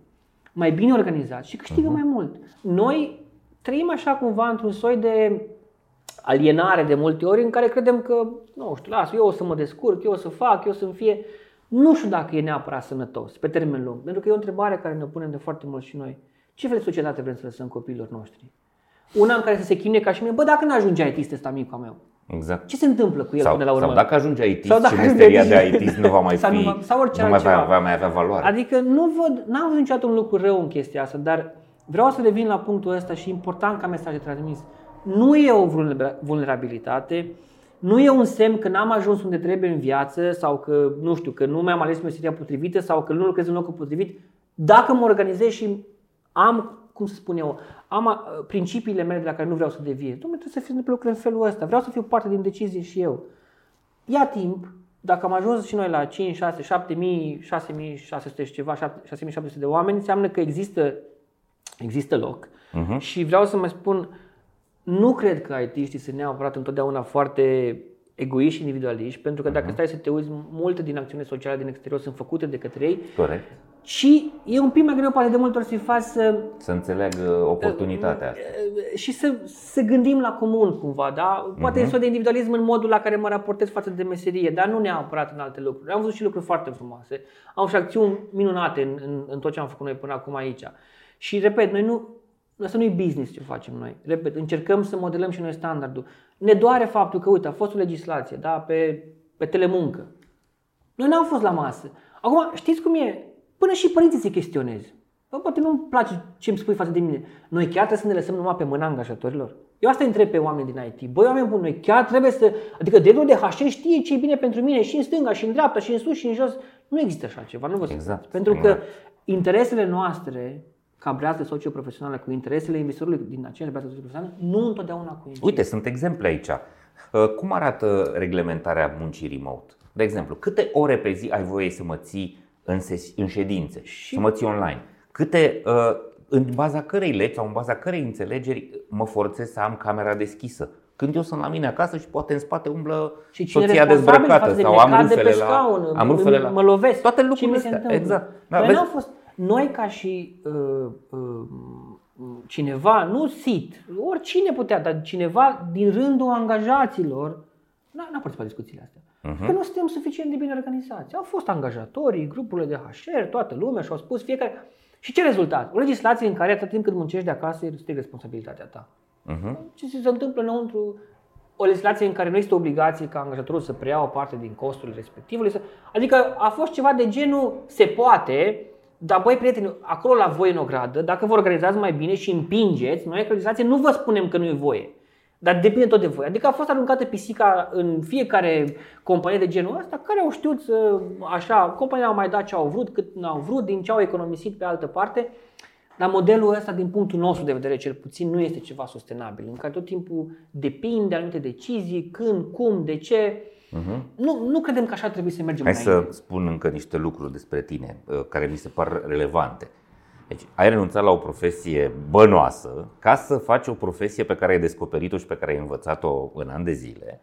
Mai bine organizați și câștigă mai mult. Noi trăim așa cumva într-un soi de alienare de multe ori în care credem că, nu știu, las, eu o să mă descurc, eu o să fac, eu o să-mi fie... Nu știu dacă e neapărat sănătos, pe termen lung, pentru că e o întrebare care ne punem de foarte mult și noi. Ce fel de societate vrem să lăsăm copiilor noștri? Una în care să se chinuie ca și mine, bă, dacă n-ajunge IT ăsta mic al meu, Exact. ce se întâmplă cu el Sau, până la urmă? sau dacă ajunge IT Sau dacă și ajunge meseria IT de IT nu va mai sau fi, nu va- sau orice nu mai altceva. va, va mai avea valoare. Adică nu văd, n-am văzut niciodată un lucru rău în chestia asta, dar vreau să revin la punctul ăsta și e important ca mesaj de transmis. Nu e o vulnera- vulnerabilitate, nu e un semn că n-am ajuns unde trebuie în viață sau că, nu știu, că nu mi-am ales meseria potrivită sau că nu lucrez în locul potrivit. Dacă mă organizez și am, cum să spun eu, am a, principiile mele de la care nu vreau să devie, domnule, trebuie să fie întâmplă lucrurile în felul ăsta. Vreau să fiu parte din decizie și eu. Ia timp, dacă am ajuns și noi la 5, 6, 7 mii, 6 mii 600 și ceva, 6 mii 700 de oameni, înseamnă că există, există loc. Mhm. Și vreau să mai spun, nu cred că IT-știi sunt neapărat întotdeauna foarte egoiști și individualiști, pentru că dacă stai să te uiți, multe din acțiunile sociale din exterior sunt făcute de către ei Corect. Și e un pic mai greu poate de multe ori să-i faci să Să înțeleagă oportunitatea asta. și să, să gândim la comun cumva, da? Poate uh-huh. e de individualism în modul la care mă raportez față de meserie, dar nu neapărat în alte lucruri. Am văzut și lucruri foarte frumoase. Am și acțiuni minunate în, în, în tot ce am făcut noi până acum aici. Și repet, noi nu, asta nu e business ce facem noi. Repet, încercăm să modelăm și noi standardul. Ne doare faptul că, uite, a fost o legislație, da, pe, pe telemuncă. Noi n-am fost la masă. Acum, știți cum e? Până și părinții se chestionează. Bă, poate nu-mi place ce îmi spui față de mine. Noi chiar trebuie să ne lăsăm numai pe mâna angajatorilor? Eu asta îi întreb pe oameni din IT. Băi, oameni buni, noi chiar trebuie să... Adică de de HR știe ce e bine pentru mine și în stânga, și în dreapta, și în sus, și în jos. Nu există așa ceva, nu vă spun. Exact. Pentru că Exact. interesele noastre, ca brează socio-profesională, cu interesele investitorului din aceeași brează socio-profesională, nu întotdeauna coincid. Uite, sunt exemple aici. Uh, cum arată reglementarea muncii remote? De exemplu, câte ore pe zi ai voie să mă ții în, ses- în ședințe, și... să mă ții online? Câte, uh, în baza cărei legi sau în baza cărei înțelegeri mă forțez să am camera deschisă? Când eu sunt la mine acasă și poate în spate umblă Și cine soția responsabil dezbrăcată față de sau mine? am Cad de rufele pe la, scaun, am mă- rufele la mă lovesc. Toate Ce lucrurile mi se astea. întâmplă? Exact. Da, Noi vezi? n-am fost, noi ca și uh, uh, cineva, nu SIT, oricine putea, dar cineva din rândul angajaților, n-a, n-a participat la discuțiile astea. Mhm. Că nu suntem suficient de bine organizați. Au fost angajatorii, grupurile de HR, toată lumea și au spus fiecare. Și ce rezultat? O legislație în care atât timp cât muncești de acasă este responsabilitatea ta. Mhm. Ce se întâmplă înăuntru o legislație în care nu este obligație ca angajatorul să preia o parte din costurile respectivului. să- Adică a fost ceva de genul se poate, dar băi prieteni, acolo la voi în ogradă, dacă vă organizați mai bine și împingeți, noi ca legislație nu vă spunem că nu e voie. Dar depinde tot de voi. Adică a fost aruncată pisica în fiecare companie de genul ăsta, care au știut să, așa, companiile au mai dat ce au vrut, cât n-au vrut, din ce au economisit pe altă parte. Dar modelul ăsta, din punctul nostru de vedere, cel puțin, nu este ceva sustenabil, în care tot timpul depinde de anumite decizii, când, cum, de ce. Nu, nu credem că așa trebuie să mergem Mhm. Hai înainte. să spun încă niște lucruri despre tine uh, care mi se par relevante. Deci, ai renunțat la o profesie bănoasă ca să faci o profesie pe care ai descoperit-o și pe care ai învățat-o în ani de zile.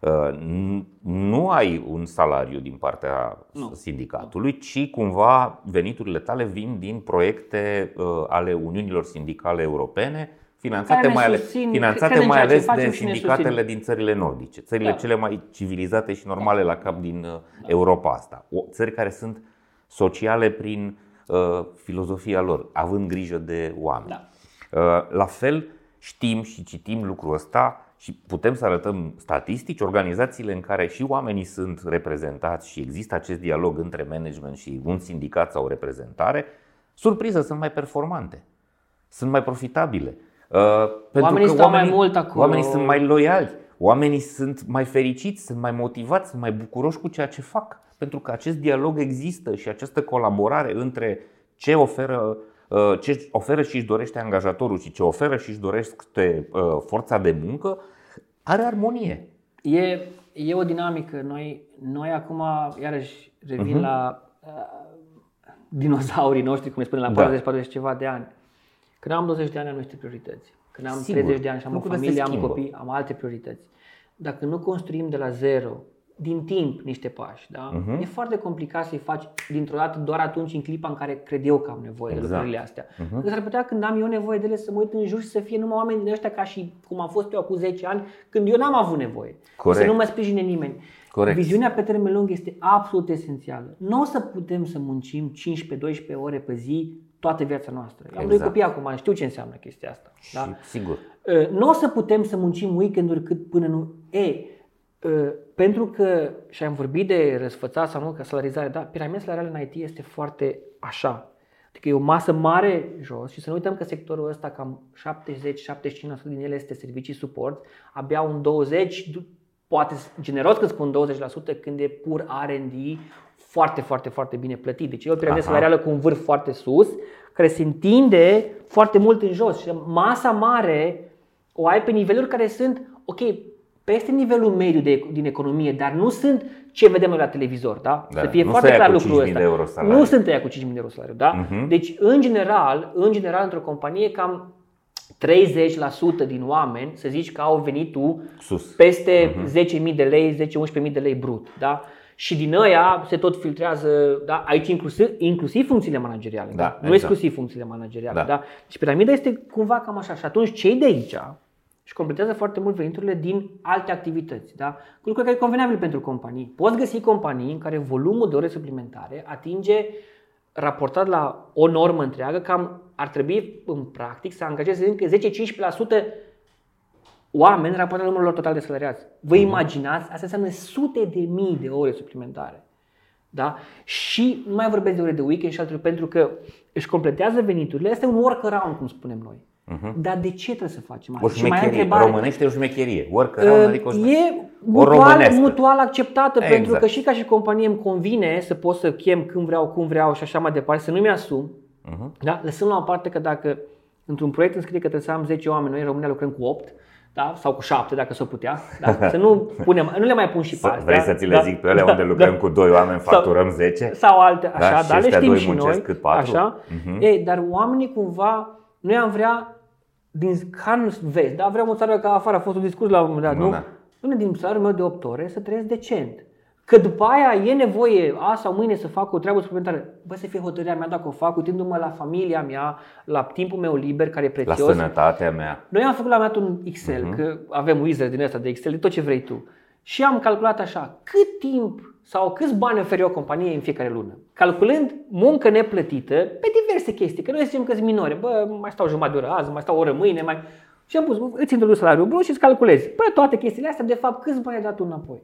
Uh, n- Nu ai un salariu din partea Nu. sindicatului, ci cumva veniturile tale vin din proiecte uh, ale Uniunilor Sindicale Europene, finanțate Care ne mai ales, susțin, finanțate cred în mai ceea ce ales facem de și ne sindicatele susțin. din țările nordice, țările Da. cele mai civilizate și normale la cap din uh, Europa asta. O, țări care sunt sociale prin uh, filozofia lor, având grijă de oameni. Da. Uh, la fel știm și citim lucrul ăsta și putem să arătăm statistici, organizațiile în care și oamenii sunt reprezentați și există acest dialog între management și un sindicat sau o reprezentare, surpriză, sunt mai performante, sunt mai profitabile. Uh, pentru Oamenii că stau mai mult acolo. Oamenii sunt mai loiali, oamenii sunt mai fericiți, sunt mai motivați, sunt mai bucuroși cu ceea ce fac. Pentru că acest dialog există și această colaborare între ce oferă, uh, ce oferă și își dorește angajatorul și ce oferă și își dorește uh, forța de muncă are armonie. E, e o dinamică. Noi, noi acum, iarăși, revin Mhm. la uh, dinosaurii noștri, cum ne spunem, la Da. 40-40 ceva de ani. Când am 20 de ani am niște priorități. Când am Sigur. 30 de ani și am o Lucrurile se familie, am schimbă. copii, am alte priorități. Dacă nu construim de la zero, din timp, niște pași, da? Mhm. e foarte complicat să-i faci dintr-o dată doar atunci în clipa în care cred eu că am nevoie de Exact. lucrurile astea. Mhm. Că s-ar putea când am eu nevoie de ele să mă uit în jur și să fie numai oameni din ăștia ca și cum am fost eu acum 10 ani, când eu n-am avut nevoie. Corect. Să nu mă sprijine nimeni. Corect. Viziunea pe termen lung este absolut esențială. Nu o să putem să muncim 15-12 ore pe zi toată viața noastră. Eu am doi Exact. copii acum, știu ce înseamnă chestia asta. Da? Și, sigur. Uh, Nu o să putem să muncim weekenduri cât până nu... E, uh, pentru că, și am vorbit de răsfățat sau nu, că salarizare, da, piramida salarială în IT este foarte așa. Adică e o masă mare jos și să nu uităm că sectorul ăsta cam 70-75% din el este servicii suport, abia un 20, du- poate generos că spun 20% când e pur R&D foarte, foarte, foarte bine plătit. Deci e o piramidă Aha. salarială cu un vârf foarte sus, care se întinde foarte mult în jos și masa mare o ai pe niveluri care sunt, ok, peste nivelul mediu de, din economie, dar nu sunt ce vedem noi la televizor, da? Da, să fie nu foarte se ia clar cu lucrul 5.000 ăsta. de euro salariu. Nu sunt ăia cu 5.000 de euro salariu, da? Mhm. Deci, în general, în general, într-o companie, cam 30% din oameni, să zici că au venitul Sus. peste Mhm. 10.000 de lei, 10-11.000 de lei brut. Da? Și din ăia se tot filtrează, da? aici inclusiv, inclusiv funcțiile manageriale, da? Da, nu exact. exclusiv funcțiile manageriale. Da. Da. Da? Deci piramida este cumva cam așa. Și atunci cei de aici își completează foarte mult veniturile din alte activități. Da? Lucru care e convenabil pentru companii. Poți găsi companii în care volumul de ore suplimentare atinge raportat la o normă întreagă, cam ar trebui în practic să angajeze încă 10-15% oameni raportat la numărul lor total de salariați. Vă imaginați? Asta înseamnă sute de mii de ore suplimentare. Da? Și nu mai vorbesc de ore de weekend și altele pentru că își completează veniturile. Este un workaround, cum spunem noi. Dar de ce trebuie să facem asta? O Și mai am șmecherie. întrebare. Românește o șmecherie. Workaround, adică o șmecherie. E O mutual, românească. mutual acceptată Exact. pentru că și ca și companie îmi convine să pot să chem când vreau, cum vreau și așa mai departe, să nu mi-asum. Mhm. Da? Lăsând la o parte că dacă într-un proiect îmi scrie că trebuie să am 10 oameni, noi în România lucrăm cu 8, da? sau cu șapte dacă s-o putea, da? să nu, punem, nu le mai pun și pe astea. Vrei să ți le da? zic pe ele unde lucrăm cu doi oameni, facturăm 10? Sau alte, așa, Da, și dar le ăștia știm doi și muncesc noi. cât patru? Așa. Mhm. Ei, dar oamenii cumva, noi am vrea din ca în vest, da? Vreau o țară ca afară, a fost un discurs la un moment dat, Nu, nu? da. Nu din salariul meu de 8 ore să trăiesc decent. Că după aia e nevoie azi sau mâine să fac o treabă suplimentară. Bă, să fie hotărârea mea dacă o fac, uitându-mă la familia mea, la timpul meu liber, care e La prețios. sănătatea mea. Noi am făcut la un moment dat un Excel, Mhm. că avem wizard din ăsta de Excel, de tot ce vrei tu. Și am calculat așa, cât timp sau câți bani oferă o companie în fiecare lună. Calculând muncă neplătită pe diverse chestii, că noi zicem că sunt minore. Bă, mai stau jumătate de oră azi, mai stau o oră mâine, mai... Și am pus, îți introduci salariul brut și îți calculezi. Bă, toate chestiile astea, de fapt, câți bani ai dat tu înapoi?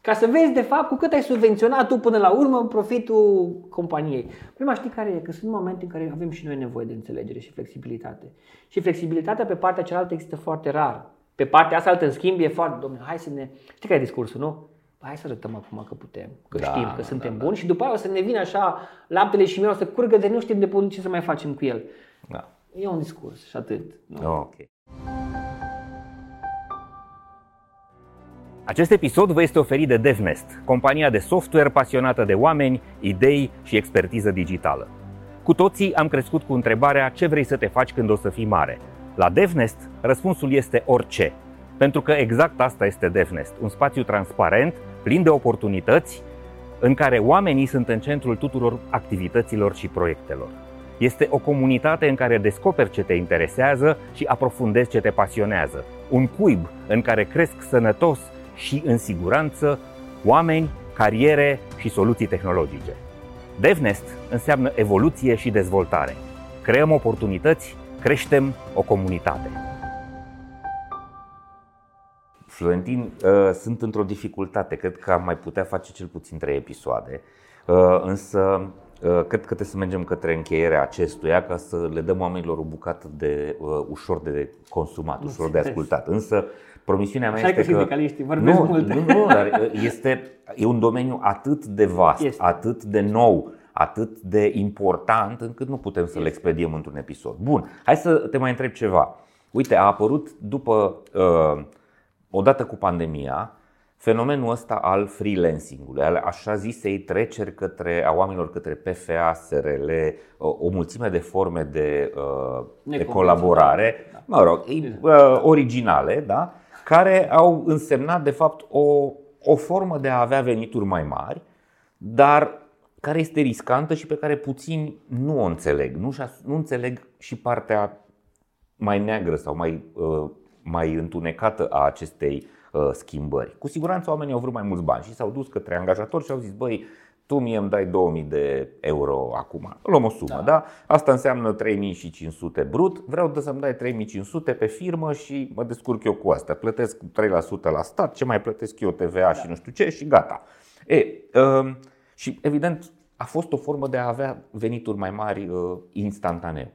Ca să vezi, de fapt, cu cât ai subvenționat tu până la urmă profitul companiei. Problema știi care e? Că sunt momente în care avem și noi nevoie de înțelegere și flexibilitate. Și flexibilitatea pe partea cealaltă există foarte rar. Pe partea asta altă, în schimb, e foarte, domnule, hai să ne... Știi care e discursul, nu? Bă, Hai să arătăm acum că putem, că Da, știm că da, suntem da, buni și după aia o să ne vină așa laptele și miel, o să curgă de nu știm de bun ce să mai facem cu el. Da. E un discurs și atât. Nu? Ok. Acest episod vă este oferit de DevNest, compania de software pasionată de oameni, idei și expertiză digitală. Cu toții am crescut cu întrebarea ce vrei să te faci când o să fii mare. La DevNest, răspunsul este orice. Pentru că exact asta este DevNest, un spațiu transparent, plin de oportunități, în care oamenii sunt în centrul tuturor activităților și proiectelor. Este o comunitate în care descoperi ce te interesează și aprofundezi ce te pasionează. Un cuib în care cresc sănătos și în siguranță oameni, cariere și soluții tehnologice. DevNest înseamnă evoluție și dezvoltare. Creăm oportunități, creștem o comunitate. Florentin, uh, sunt într-o dificultate. Cred că am mai putea face cel puțin trei episoade, uh, însă uh, cred că trebuie să mergem către încheierea acestuia ca să le dăm oamenilor o bucată de uh, ușor de consumat, ușor de Înțeles. ascultat. Însă promisiunea mea Așa e este că că sindicaliștii vorbesc nu, mult. Nu, nu, dar uh, este e un domeniu atât de vast, Este. atât de nou, atât de important încât nu putem să-l expediem într-un episod. Bun, hai să te mai întreb ceva. Uite, a apărut după uh, odată cu pandemia fenomenul ăsta al freelancing-ului, al așa zisei treceri către, a oamenilor către PFA, SRL, o, o mulțime de forme de, uh, de Neconvenționale. colaborare, mă rog, uh, originale, da? care au însemnat de fapt o, o formă de a avea venituri mai mari, dar care este riscantă și pe care puțini nu o înțeleg. Nu, nu înțeleg și partea mai neagră sau mai, uh, mai întunecată a acestei uh, schimbări. Cu siguranță oamenii au vrut mai mulți bani și s-au dus către angajatori și au zis, băi, tu mie îmi dai 2000 de euro acum. Luăm o sumă, da? da? Asta înseamnă 3500 brut, vreau să-mi dai 3500 pe firmă și mă descurc eu cu asta. Plătesc 3% la stat, ce mai plătesc eu TVA da. și nu știu ce și gata. E, uh, și evident a fost o formă de a avea venituri mai mari uh, instantaneu.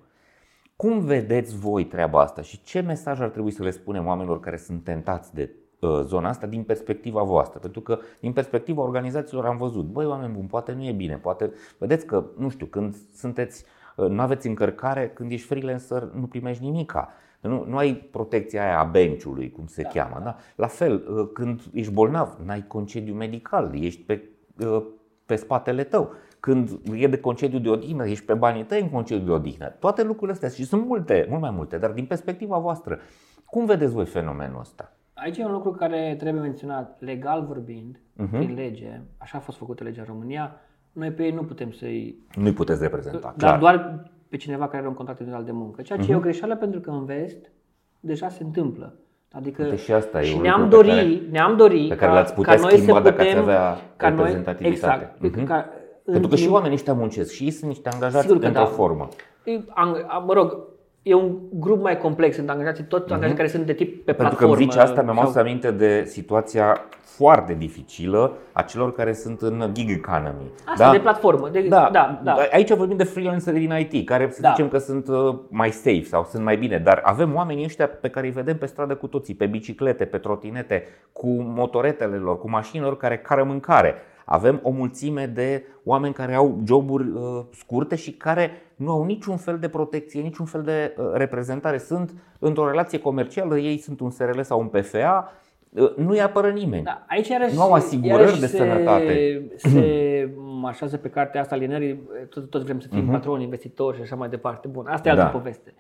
Cum vedeți voi treaba asta și ce mesaj ar trebui să le spunem oamenilor care sunt tentați de uh, zona asta din perspectiva voastră? Pentru că din perspectiva organizațiilor am văzut, băi oameni buni, poate nu e bine, poate vedeți că, nu știu, când sunteți, uh, nu aveți încărcare, când ești freelancer nu primești nimica. Nu, nu ai protecția aia a benciului, cum se da, cheamă. Da? La fel, uh, când ești bolnav, n-ai concediu medical, ești pe, uh, pe spatele tău când e de concediu de odihnă, ești pe banii tăi în concediu de odihnă. Toate lucrurile astea și sunt multe, mult mai multe, dar din perspectiva voastră, cum vedeți voi fenomenul ăsta? Aici e un lucru care trebuie menționat. Legal vorbind, uh-huh. prin lege, așa a fost făcută legea în România, noi pe ei nu putem să-i... Nu-i puteți reprezenta, Dar clar. doar pe cineva care are un contract individual de muncă. Ceea ce uh-huh. e o greșeală pentru că în vest deja se întâmplă. Adică Uite, și asta e și un ne-am lucru pe dori, care- ne-am dori pe care ca, l-ați putea ca noi schimba să dacă putem, ați avea ca noi, reprezentativitate. exact, Mhm. ca, Pentru că în- și oamenii ăștia muncesc și ei sunt niște angajați Sigur că într-o da. formă. E, ang- a- mă rog, e un grup mai complex, sunt angajații, toți angajații care sunt de tip pe Mhm. Pentru că platformă. îmi zici asta, mi-am sau- adus aminte de situația foarte dificilă a celor care sunt în gig economy. Asta, de platformă. De, Da, da, da. Aici vorbim de freelanceri din IT, care să Da. zicem că sunt uh, mai safe sau sunt mai bine, dar avem oamenii ăștia pe care îi vedem pe stradă cu toții, pe biciclete, pe trotinete, cu motoretele lor, cu mașinilor care cară mâncare. Avem o mulțime de oameni care au joburi uh, scurte și care nu au niciun fel de protecție, niciun fel de uh, reprezentare. Sunt într-o relație comercială, ei sunt un SRL sau un PFA, uh, nu-i apără nimeni. Da, aici iarăși, nu au asigurări iarăși de se, sănătate. Se așează pe cartea asta alienării, tot, tot vrem să fim uh-huh. patroni, investitori și așa mai departe. Bun, asta e altă Da. poveste.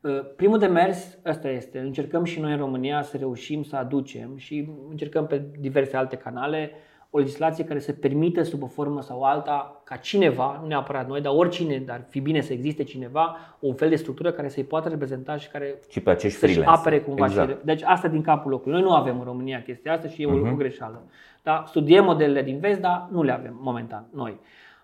Uh, Primul de mers, ăsta este. Încercăm și noi în România să reușim să aducem și încercăm pe diverse alte canale o legislație care să permită sub o formă sau alta ca cineva, nu neapărat noi, dar oricine, dar fi bine să existe cineva, un fel de structură care să-i poată reprezenta și care Și pe acești să-și freelance. apere cumva exact. și Deci asta din capul locului. Noi nu avem în România chestia asta și e o, Mhm. o greșeală. Da? Studiem modelele din vest, dar nu le avem momentan noi.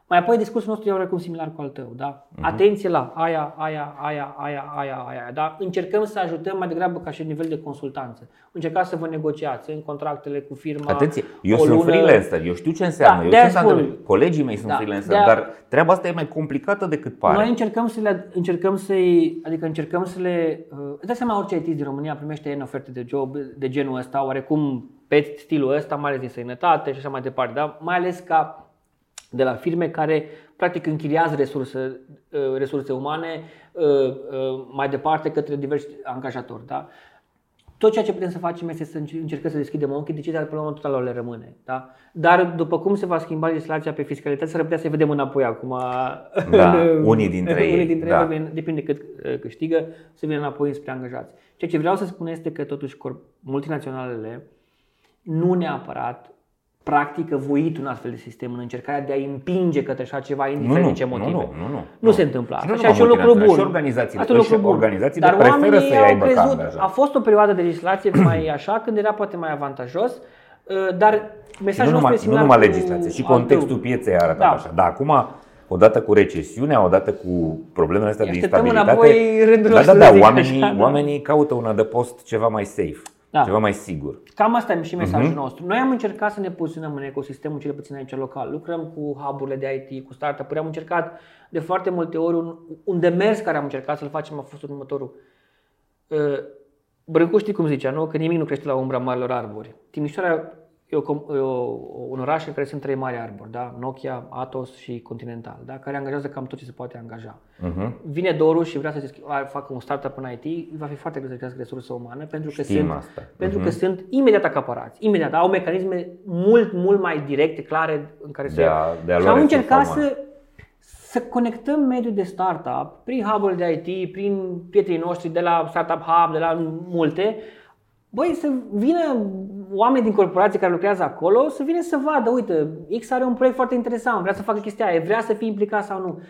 Mai apoi discursul nostru e oarecum similar cu al tău, da? Mhm. Atenție la aia, aia, aia, aia, aia, aia, da? Încercăm să ajutăm mai degrabă ca și nivel de consultanță. Încercați să vă negociați în contractele cu firma. Atenție, eu o sunt lună- freelancer, eu știu ce înseamnă, Da, eu de-aia sunt spun. antreprenor, colegii mei sunt Da, freelancer, de-aia- dar treaba asta e mai complicată decât pare. Noi încercăm să le, încercăm să-i, adică încercăm să le, uh, îți dai seama orice IT din România primește în oferte de job de genul ăsta, oarecum pe stilul ăsta, mai ales din sănătate și așa mai departe, da? mai ales ca de la firme care practic închiriază resurse, uh, resurse umane uh, uh, mai departe către diversi angajatori. Da? Tot ceea ce putem să facem este să încer- încercăm să deschidem ochii, decizia până la urmă totală le rămâne. Da? Dar după cum se va schimba legislația pe fiscalitate, s-ar putea să vedem înapoi acum. Da, în- unii dintre ei, unii dintre da. ei, vin- depinde cât uh, câștigă, să vină înapoi spre angajați. Ceea ce vreau să spun este că totuși corp- multinaționalele nu neapărat practică voit un astfel de sistem în încercarea de a împinge către așa ceva, indiferent din ce motive. Nu, nu, nu, nu. Nu se întâmplă Și asta. nu Și aici e un numai lucru bun. multinaționale, Și organizațiile, Asta e un lucru și bun. organizațiile Dar preferă oamenii să i au aibă ca crezut, angajat. a fost o perioadă de legislație mai așa, când era poate mai avantajos, uh, dar Și mesajul nu nostru numai, e nu similar numai cu legislație, și al tău. contextul pieței a arătat Da. așa. Dar acum, odată cu recesiunea, odată cu problemele astea de Așteptăm instabilitate, înapoi rândul da, da, nostru, da, să zic oamenii, așa, da. oamenii caută un adăpost ceva mai safe, Da. ceva mai sigur. Cam asta e și mesajul Mhm. nostru. Noi am încercat să ne poziționăm în ecosistemul cel puțin aici local. Lucrăm cu hub-urile de IT, cu startup-uri. Am încercat de foarte multe ori un, un demers care am încercat să-l facem a fost următorul. Uh, Brâncuș știi cum zicea, nu? Că nimic nu crește la umbra marilor arbori. Timișoara e, o, com- e o, un oraș în care sunt trei mari arbori, da? Nokia, Atos și Continental, da? care angajează cam tot ce se poate angaja. Uh-huh. Vine Doru și vrea să facă un startup în IT, va fi foarte greu să găsească resurse umane pentru că Știm sunt, asta. pentru Mhm. că sunt imediat acaparați. Imediat au mecanisme mult, mult mai directe, clare în care De se a- de a Și lua am resurse încercat umane. să să conectăm mediul de startup prin hub de IT, prin prietenii noștri de la Startup Hub, de la multe, Băi, să vină oameni din corporație care lucrează acolo, să vină să vadă, uite, X are un proiect foarte interesant, vrea să facă chestia aia, vrea să fie implicat sau nu.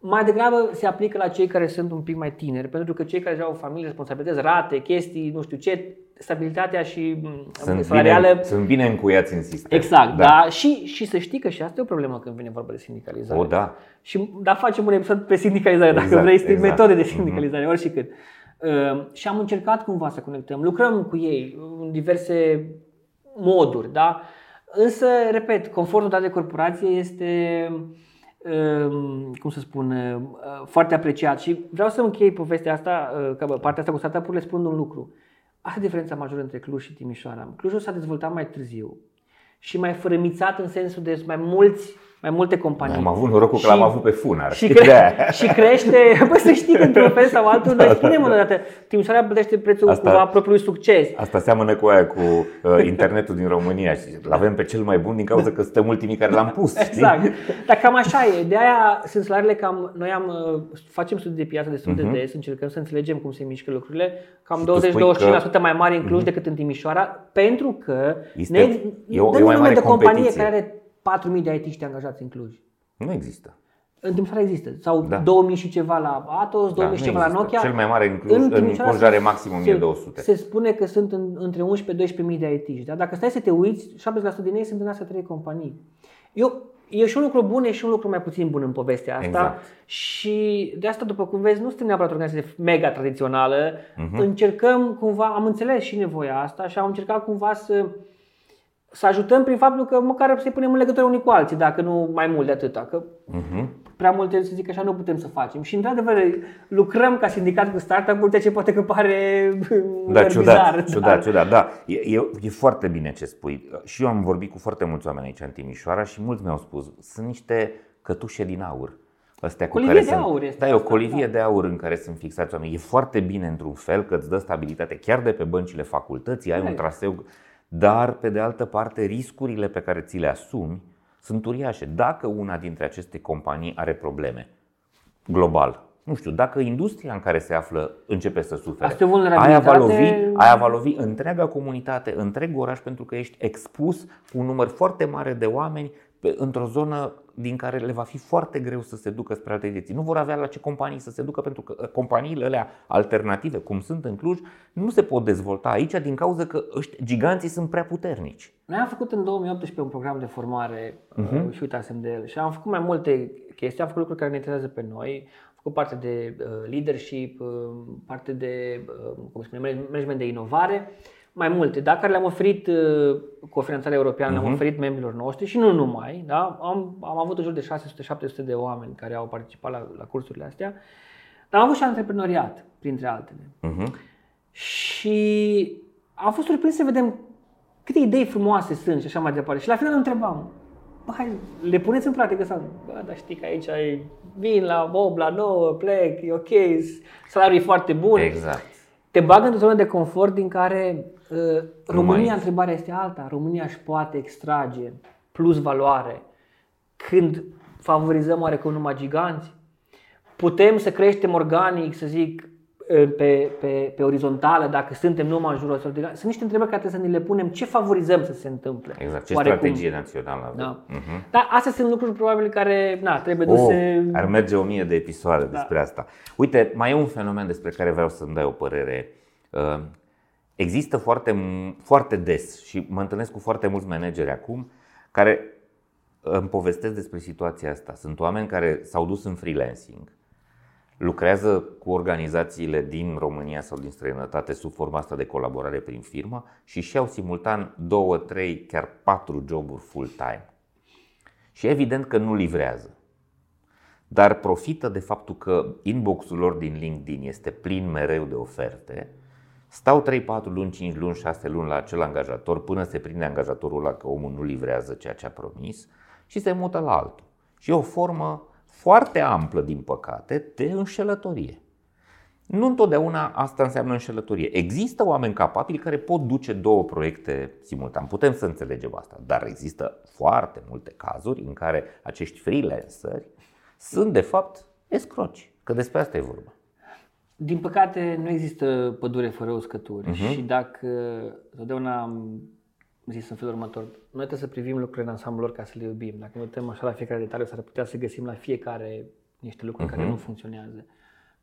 Mai degrabă se aplică la cei care sunt un pic mai tineri, pentru că cei care deja au familie, responsabilități, rate, chestii, nu știu ce, stabilitatea și m, Sunt, salarială bine, sunt bine încuiați în sistem. Exact, da. da. Și, și să știi că și asta e o problemă când vine vorba de sindicalizare. O, da. Și da, facem un episod pe sindicalizare, dacă Exact, vrei, sunt exact. metode de sindicalizare, mm-hmm. oricât. Uh, și am încercat cumva să conectăm. Lucrăm cu ei în diverse moduri, da? Însă, repet, confortul dat de corporație este, um, cum să spun, uh, foarte apreciat. Și vreau să închei povestea asta, uh, că partea asta cu startup-urile, spunând un lucru. Asta e diferența majoră între Cluj și Timișoara. Clujul s-a dezvoltat mai târziu și mai fărămițat în sensul de mai mulți mai multe companii. Am avut norocul că Și- l-am avut pe funar. Și, știi? cre- De-aia. și crește, bă, să știi că într-un fel sau altul, noi spunem o dată, Timișoara plătește prețul Asta- cumva propriului succes. Asta seamănă cu aia cu uh, internetul din România și îl avem pe cel mai bun din cauza că suntem ultimii care l-am pus. știi? Exact. Dar cam așa e. De aia sunt salariile cam, noi am, uh, facem studii de piață destul de des, încercăm să înțelegem cum se mișcă lucrurile, cam Mhm. Și tu spui 20-25% că- mai mari în Cluj decât în Timișoara, pentru că Este- ne, e o- dă e o mai nume mare de companie competiție. care are 4.000 de IT angajați în Cluj. Nu există. În Timișoara există. Sau Da. 2000 și ceva la Atos, 2000 nu și ceva la există. Nokia. Cel mai mare în Cluj- în Timișoara Cluj are se- maxim se- 1200. Se spune că sunt în, între 11-12 mii de IT. Da? Dacă stai să te uiți, 70% din ei sunt în astea trei companii. Eu, e și un lucru bun, e și un lucru mai puțin bun în povestea asta. Exact. Și de asta, după cum vezi, nu suntem neapărat o organizație mega tradițională. Mhm. Încercăm cumva, am înțeles și nevoia asta și am încercat cumva să să ajutăm prin faptul că măcar să-i punem în legătură unii cu alții, dacă nu mai mult de atâta. Că Mhm. prea multe, să zic așa, nu putem să facem. Și într-adevăr lucrăm ca sindicat cu startup-uri, ceea ce poate că pare da, ciudat, bizar, ciudat, dar... ciudat, da. E, e, e foarte bine ce spui. Și eu am vorbit cu foarte mulți oameni aici în Timișoara și mulți mi-au spus, sunt niște cătușe din aur. Astea colivie cu care de sunt, aur este Da, e o colivie da. de aur în care sunt fixați oamenii. E foarte bine într-un fel că îți dă stabilitate chiar de pe băncile facultății, ai un traseu, dar pe de altă parte riscurile pe care ți le asumi sunt uriașe. Dacă una dintre aceste companii are probleme global, nu știu, dacă industria în care se află începe să sufere, aia va, lovi, aia va lovi întreaga comunitate, întreg oraș, pentru că ești expus cu un număr foarte mare de oameni într-o zonă din care le va fi foarte greu să se ducă spre alte direcții. Nu vor avea la ce companii să se ducă pentru că uh, companiile alea alternative, cum sunt în Cluj, nu se pot dezvolta aici din cauza că ăștia, giganții sunt prea puternici. Noi am făcut în 2018 un program de formare uh-huh. și uitasem de el și am făcut mai multe chestii, am făcut lucruri care ne interesează pe noi, am făcut parte de uh, leadership, uh, parte de uh, cum spune, management de inovare mai multe, da, care le-am oferit uh, cu o finanțare europeană, uh-huh. le-am mhm. oferit membrilor noștri și nu numai. Da? Am, am avut în jur de 600-700 de oameni care au participat la, la cursurile astea, dar am avut și antreprenoriat, printre altele. Uh-huh. Și am fost surprins să vedem câte idei frumoase sunt și așa mai departe. Și la final întrebam, bă, hai, le puneți în practică sau bă, dar știi că aici ai, vin la 8, la 9, plec, e ok, salariul e foarte bun. Exact. Te bagă într-o zonă de confort din care Uh, România, întrebarea este alta. România își poate extrage plus valoare când favorizăm oarecum numai giganți? Putem să creștem organic, să zic, uh, pe, pe, pe orizontală, dacă suntem numai în jurul ăsta. Sunt niște întrebări care trebuie să ne le punem. Ce favorizăm să se întâmple? Exact. Ce oarecum? strategie națională avem? Da. Uh-huh. Dar astea sunt lucruri probabil care na, trebuie oh, duse... Ar merge o mie de episoade da. despre asta. Uite, mai e un fenomen despre care vreau să-mi dai o părere. Uh, Există foarte, foarte des și mă întâlnesc cu foarte mulți manageri acum care îmi povestesc despre situația asta. Sunt oameni care s-au dus în freelancing, lucrează cu organizațiile din România sau din străinătate sub forma asta de colaborare prin firmă și și au simultan două, trei, chiar patru joburi full-time. Și evident că nu livrează. Dar profită de faptul că inboxul lor din LinkedIn este plin mereu de oferte Stau 3, 4 luni, 5 luni, 6 luni la acel angajator până se prinde angajatorul la că omul nu livrează ceea ce a promis și se mută la altul. Și e o formă foarte amplă, din păcate, de înșelătorie. Nu întotdeauna asta înseamnă înșelătorie. Există oameni capabili care pot duce două proiecte simultan. Putem să înțelegem asta, dar există foarte multe cazuri în care acești freelanceri sunt de fapt escroci, că despre asta e vorba. Din păcate, nu există pădure fără uscături uh-huh. și dacă totdeauna am zis în felul următor, noi trebuie să privim lucrurile în ansamblu lor ca să le iubim. Dacă ne uităm așa la fiecare detaliu, s-ar putea să găsim la fiecare niște lucruri uh-huh. care mhm. nu funcționează.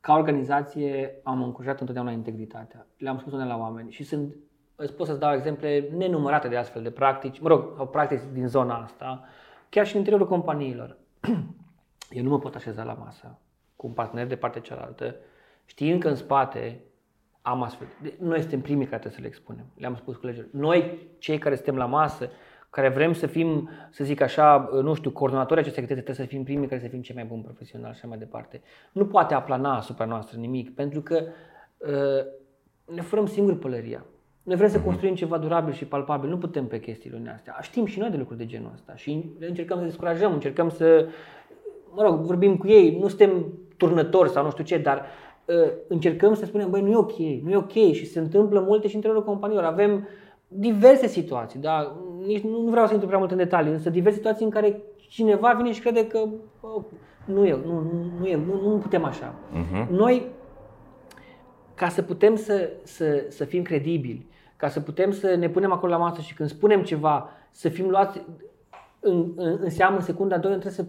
Ca organizație am încurajat întotdeauna integritatea. Le-am spus la oameni și sunt, îți pot să-ți dau exemple nenumărate de astfel de practici, mă rog, sau practici din zona asta, chiar și în interiorul companiilor. Eu nu mă pot așeza la masă cu un partener de partea cealaltă știind că în spate am astfel. Noi suntem primii care trebuie să le expunem. Le-am spus colegilor. Noi, cei care suntem la masă, care vrem să fim, să zic așa, nu știu, coordonatorii acestei activități, trebuie să fim primii care să fim cei mai buni profesionali și așa mai departe. Nu poate aplana asupra noastră nimic, pentru că uh, ne furăm singuri pălăria. Noi vrem să mhm. construim ceva durabil și palpabil, nu putem pe chestiile astea. Știm și noi de lucruri de genul ăsta și încercăm să descurajăm, încercăm să, mă rog, vorbim cu ei, nu suntem turnători sau nu știu ce, dar Ă, încercăm să spunem, băi, nu e ok, nu e ok și se întâmplă multe și în interiorul companiilor. Avem diverse situații, da? Nici nu vreau să intru prea mult în detalii, însă diverse situații în care cineva vine și crede că oh, nu e, nu, nu, nu, e, nu, nu putem așa. Uh-huh. Noi, ca să putem să, să, să fim credibili, ca să putem să ne punem acolo la masă și când spunem ceva, să fim luați în, în, în seamă în secunda 2, trebuie să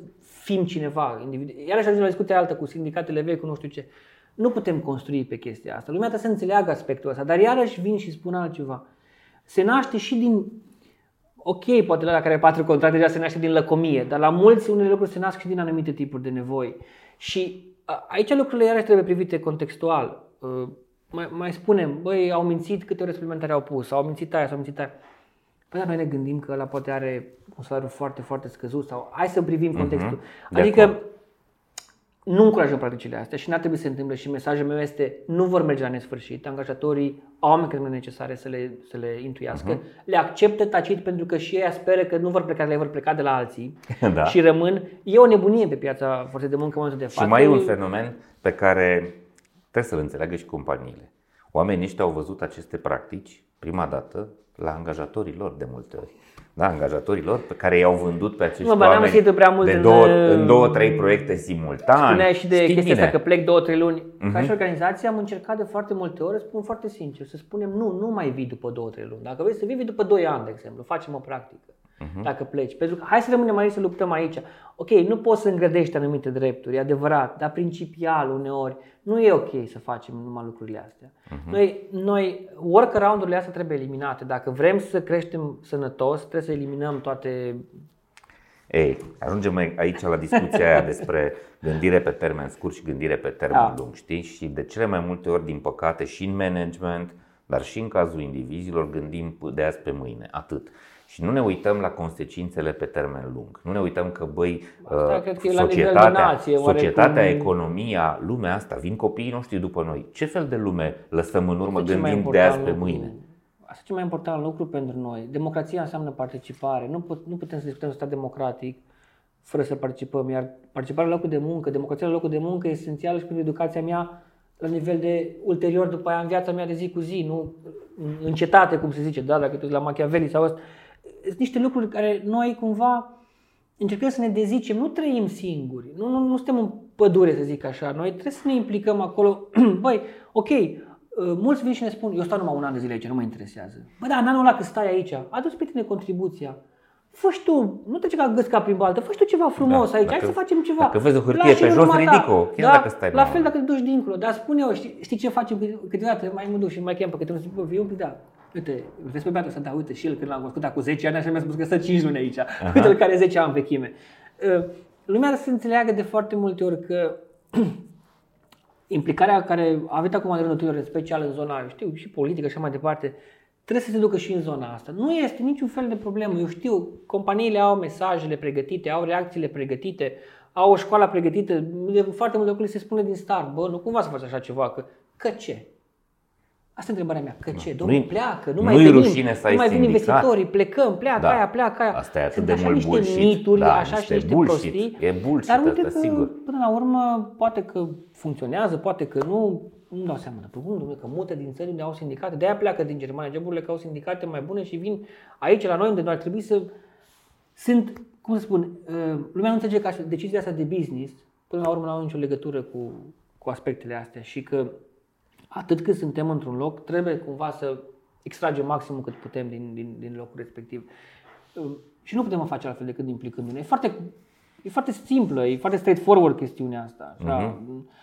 fim cineva. Individ. Iarăși ajungem la discuția altă cu sindicatele vechi, cu nu știu ce. Nu putem construi pe chestia asta. Lumea trebuie să înțeleagă aspectul ăsta, dar iarăși vin și spun altceva. Se naște și din ok, poate la care are patru contracte deja se naște din lăcomie, dar la mulți unele lucruri se nasc și din anumite tipuri de nevoi. Și aici lucrurile iarăși trebuie privite contextual. Mai, mai spunem, băi, au mințit câte ore suplimentare au pus, au mințit aia, sau mințit aia. Păi dar noi ne gândim că ăla poate are un salariu foarte, foarte scăzut sau hai să privim mhm. contextul. Uh-huh. Adică nu încurajăm practicile astea și n-ar trebui să se întâmple și mesajul meu este nu vor merge la nesfârșit. Angajatorii au mecanismele necesare să le, să le intuiască, uh-huh. le acceptă tacit pentru că și ei speră că nu vor pleca, le vor pleca de la alții da. și rămân. E o nebunie pe piața forței de muncă în momentul de față. Și mai e un fenomen pe care trebuie să-l înțeleagă și companiile. Oamenii ăștia au văzut aceste practici prima dată la angajatorii lor de multe ori da, angajatorilor pe care i-au vândut pe acești nu, oameni prea mult de în, două, în două, trei proiecte simultan. Spunea și de chestia asta că plec două, trei luni. Uh-huh. Ca și organizație am încercat de foarte multe ori, spun foarte sincer, să spunem nu, nu mai vii după două, trei luni. Dacă vrei să vii, vii după doi ani, de exemplu, facem o practică uh-huh. dacă pleci. Pentru că hai să rămânem aici să luptăm aici. Ok, nu poți să îngrădești anumite drepturi, e adevărat, dar principial uneori nu e ok să facem numai lucrurile astea. Uh-huh. Noi, noi workaround-urile astea trebuie eliminate. Dacă vrem să creștem sănătos, trebuie să eliminăm toate ei, ajungem aici la discuția aia despre gândire pe termen scurt și gândire pe termen da. lung, știi? Și de cele mai multe ori, din păcate, și în management, dar și în cazul indivizilor, gândim de azi pe mâine, atât. Și nu ne uităm la consecințele pe termen lung. Nu ne uităm că, băi, asta, uh, că societatea, nație, societatea oarecum... economia, lumea asta, vin copiii noștri după noi. Ce fel de lume lăsăm în urmă gândind de azi pe mâine? Asta e cel mai important lucru pentru noi. Democrația înseamnă participare. Nu, put, nu putem să discutăm stat democratic fără să participăm. Iar participarea la locul de muncă, democrația la locul de muncă e esențială și pentru educația mea la nivel de ulterior, după aia în viața mea de zi cu zi, nu în cetate, cum se zice, da, dacă tu la Machiavelli sau asta sunt niște lucruri care noi cumva încercăm să ne dezicem, nu trăim singuri, nu, nu, nu suntem în pădure să zic așa, noi trebuie să ne implicăm acolo, băi, ok, uh, mulți vin și ne spun, eu stau numai un an de zile aici, nu mă interesează. Bă, da, în anul ăla că stai aici, adu-ți pe tine contribuția. Fă tu, nu te ca gâsca prin baltă, fă tu ceva frumos da, aici, dacă, hai să facem ceva. Dacă vezi o hârtie pe jos, ridic-o, chiar da, dacă stai La fel dacă te duci dincolo, dar spune eu, știi, știi ce facem câteodată, mai mă duc și mai chem pe câte un zic, viu, da, uite, vezi pe beatul ăsta, da, uite, și el când l-am cunoscut acum 10 ani, așa mi-a spus că stă 5 luni aici. Aha. Uite, el care 10 ani vechime. Uh, lumea să înțeleagă de foarte multe ori că implicarea care a venit acum în rândul în special în zona, știu, și politică și așa mai departe, trebuie să se ducă și în zona asta. Nu este niciun fel de problemă. Eu știu, companiile au mesajele pregătite, au reacțiile pregătite, au o școală pregătită. De foarte multe lucruri se spune din start, bă, nu cumva să faci așa ceva, că, că ce? Asta e întrebarea mea. Că ce? Domnul nu pleacă, nu mai venim, rușine să nu mai vin investitorii, plecăm, pleacă da. aia, pleacă aia. Asta e atât Sunt de așa mult niște bullshit. mituri, da, așa niște și niște bullshit. prostii. E bullshit Dar uite asta, că, sigur. până la urmă, poate că funcționează, poate că nu, nu dau seama. Dar domnule, că multe din țări unde au sindicate, de-aia pleacă din Germania, joburile că au sindicate mai bune și vin aici la noi unde noi ar trebui să... Sunt, cum să spun, uh, lumea nu înțelege că decizia asta de business, până la urmă, nu au nicio legătură cu, cu aspectele astea și că atât cât suntem într-un loc, trebuie cumva să extragem maximul cât putem din, din, din locul respectiv. Și nu putem o face altfel decât implicându-ne. E foarte, e foarte simplă, e foarte straightforward chestiunea asta. Așa. Mm-hmm.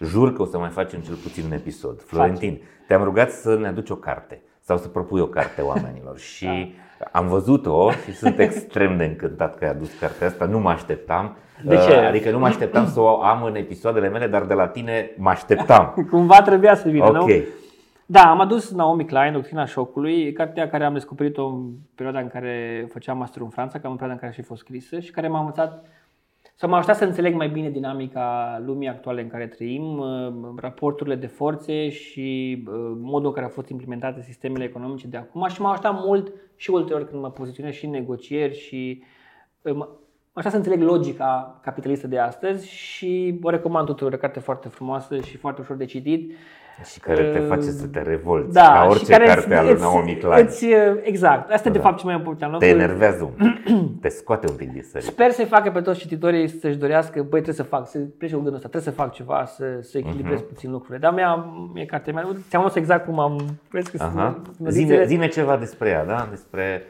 Jur că o să mai facem cel puțin un episod. Florentin, Face. te-am rugat să ne aduci o carte sau să propui o carte oamenilor și da. am văzut-o și sunt extrem de încântat că ai adus cartea asta, nu mă așteptam. De ce? Uh, adică nu mă așteptam să o am în episoadele mele, dar de la tine mă așteptam. Cumva trebuia să vină, okay. nu? Da, am adus Naomi Klein, Doctrina Șocului, cartea care am descoperit-o în perioada în care făceam master în Franța, cam în perioada în care a și fost scrisă și care m-a învățat să m-a ajutat să înțeleg mai bine dinamica lumii actuale în care trăim, uh, raporturile de forțe și uh, modul în care au fost implementate sistemele economice de acum și m-a ajutat mult și ulterior când mă poziționez și în negocieri și uh, Așa să înțeleg logica capitalistă de astăzi și o recomand tuturor, o carte foarte frumoasă și foarte ușor de citit. Și care te face să te revolți, da, ca orice și care carte al lui Naomi Klein. Îți, exact, asta da. de fapt ce mai important. Te enervează un pic, te scoate un pic din sări. Sper să-i facă pe toți cititorii să-și dorească, băi, trebuie să fac, să plece cu gândul ăsta, trebuie să fac ceva, să, să echilibrez uh-huh. puțin lucrurile. Dar mea, e cartea mea, ți-am spus exact cum am... Uh-huh. Zine, zine ceva despre ea, da? Despre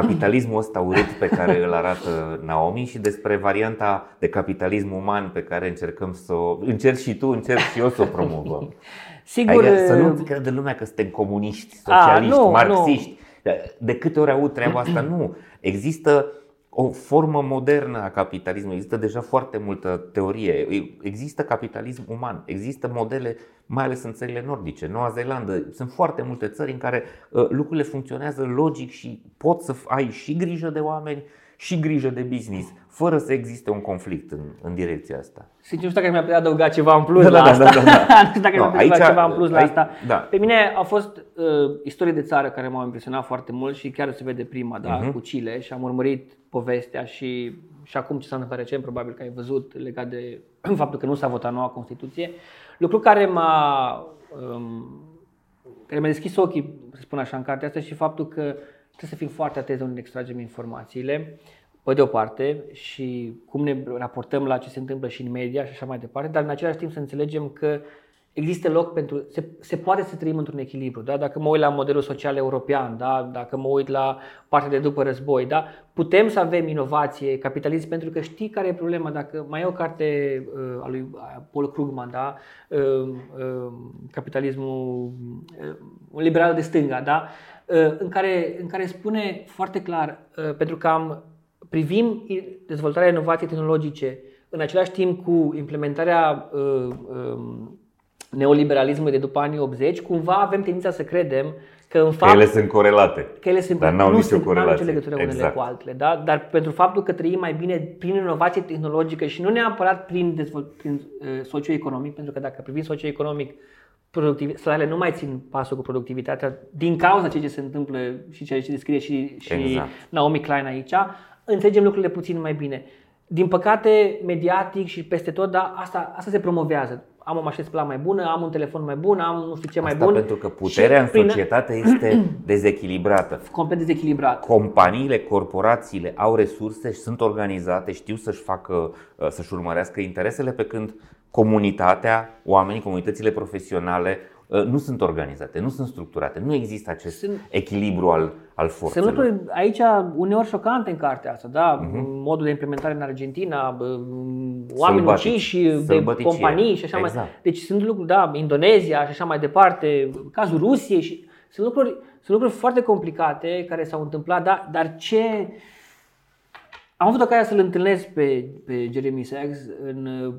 capitalismul ăsta urât pe care îl arată Naomi și despre varianta de capitalism uman pe care încercăm să o... Încerc și tu, încerc și eu să o promovăm. Sigur, adică să nu crede lumea că suntem comuniști, socialiști, a, nu, marxiști. Nu. De câte ori aud treaba asta? Nu. Există o formă modernă a capitalismului. Există deja foarte multă teorie. Există capitalism uman. Există modele mai ales în țările nordice, Noua Zeelandă. Sunt foarte multe țări în care uh, lucrurile funcționează logic și poți să ai și grijă de oameni și grijă de business, fără să existe un conflict în, în direcția asta. Sincer, nu știu dacă mi-a putea adăuga ceva în plus Da, la da, asta. da, da, da. nu știu dacă No, mi-a putea adăuga aici- ceva în plus la aici- asta. da. Pe mine a fost uh, istorie de țară care m-a impresionat foarte mult și chiar se vede prima, da, Mhm. cu Chile și am urmărit povestea și, și acum ce s-a întâmplat recent, probabil că ai văzut legat de faptul că nu s-a votat noua Constituție. Lucru care m-a um, care mi-a deschis ochii, să spun așa, în cartea asta și faptul că trebuie să fim foarte atenți de unde extragem informațiile, pe de o parte, și cum ne raportăm la ce se întâmplă și în media și așa mai departe, dar în același timp să înțelegem că există loc pentru. Se, se poate să trăim într-un echilibru. Da? Dacă mă uit la modelul social european, da? dacă mă uit la partea de după război, da? putem să avem inovație, capitalism, pentru că știi care e problema. Dacă mai e o carte uh, a lui Paul Krugman, da? uh, uh, capitalismul uh, un liberal de stânga, da? uh, în, care, în care spune foarte clar, uh, pentru că am privim i- dezvoltarea inovației tehnologice în același timp cu implementarea uh, um, neoliberalismului de după anii 80, cumva avem tendința să credem că în Că fapt ele sunt corelate. că ele sunt, Dar n-au nu nicio sunt, n-au nicio corelație. legătură unele Exact. cu altele, da? dar pentru faptul că trăim mai bine prin inovație tehnologică și nu neapărat prin, dezvol- prin uh, socioeconomic, pentru că dacă privim socioeconomic, productiv- salariile nu mai țin pasul cu productivitatea din cauza ceea ce se întâmplă și ceea ce descrie și, și Exact. Naomi Klein aici, înțelegem lucrurile puțin mai bine. Din păcate, mediatic și peste tot, da, asta, asta se promovează. Am o mașină spălat mai bună, am un telefon mai bun, am nu știu ce mai Asta bun. pentru că puterea Și în prin- societate este dezechilibrată. complet dezechilibrat. Companiile, corporațiile au resurse și sunt organizate, știu să-și facă, uh, să-și urmărească interesele, pe când comunitatea, oamenii, comunitățile profesionale uh, nu sunt organizate, nu sunt structurate, nu există acest Sunt- echilibru al, al Sunt forțelor. lucruri aici uneori șocante în cartea asta, da? Mhm. Modul de implementare în Argentina, bă, oameni Sălbatici. uciși de Sălbăticie. companii și așa Exact. mai Deci sunt lucruri, da, Indonezia și așa mai departe, cazul Rusiei și sunt lucruri, sunt lucruri foarte complicate care s-au întâmplat, da? dar ce am avut ocazia să-l întâlnesc pe, pe Jeremy Sachs în, uh,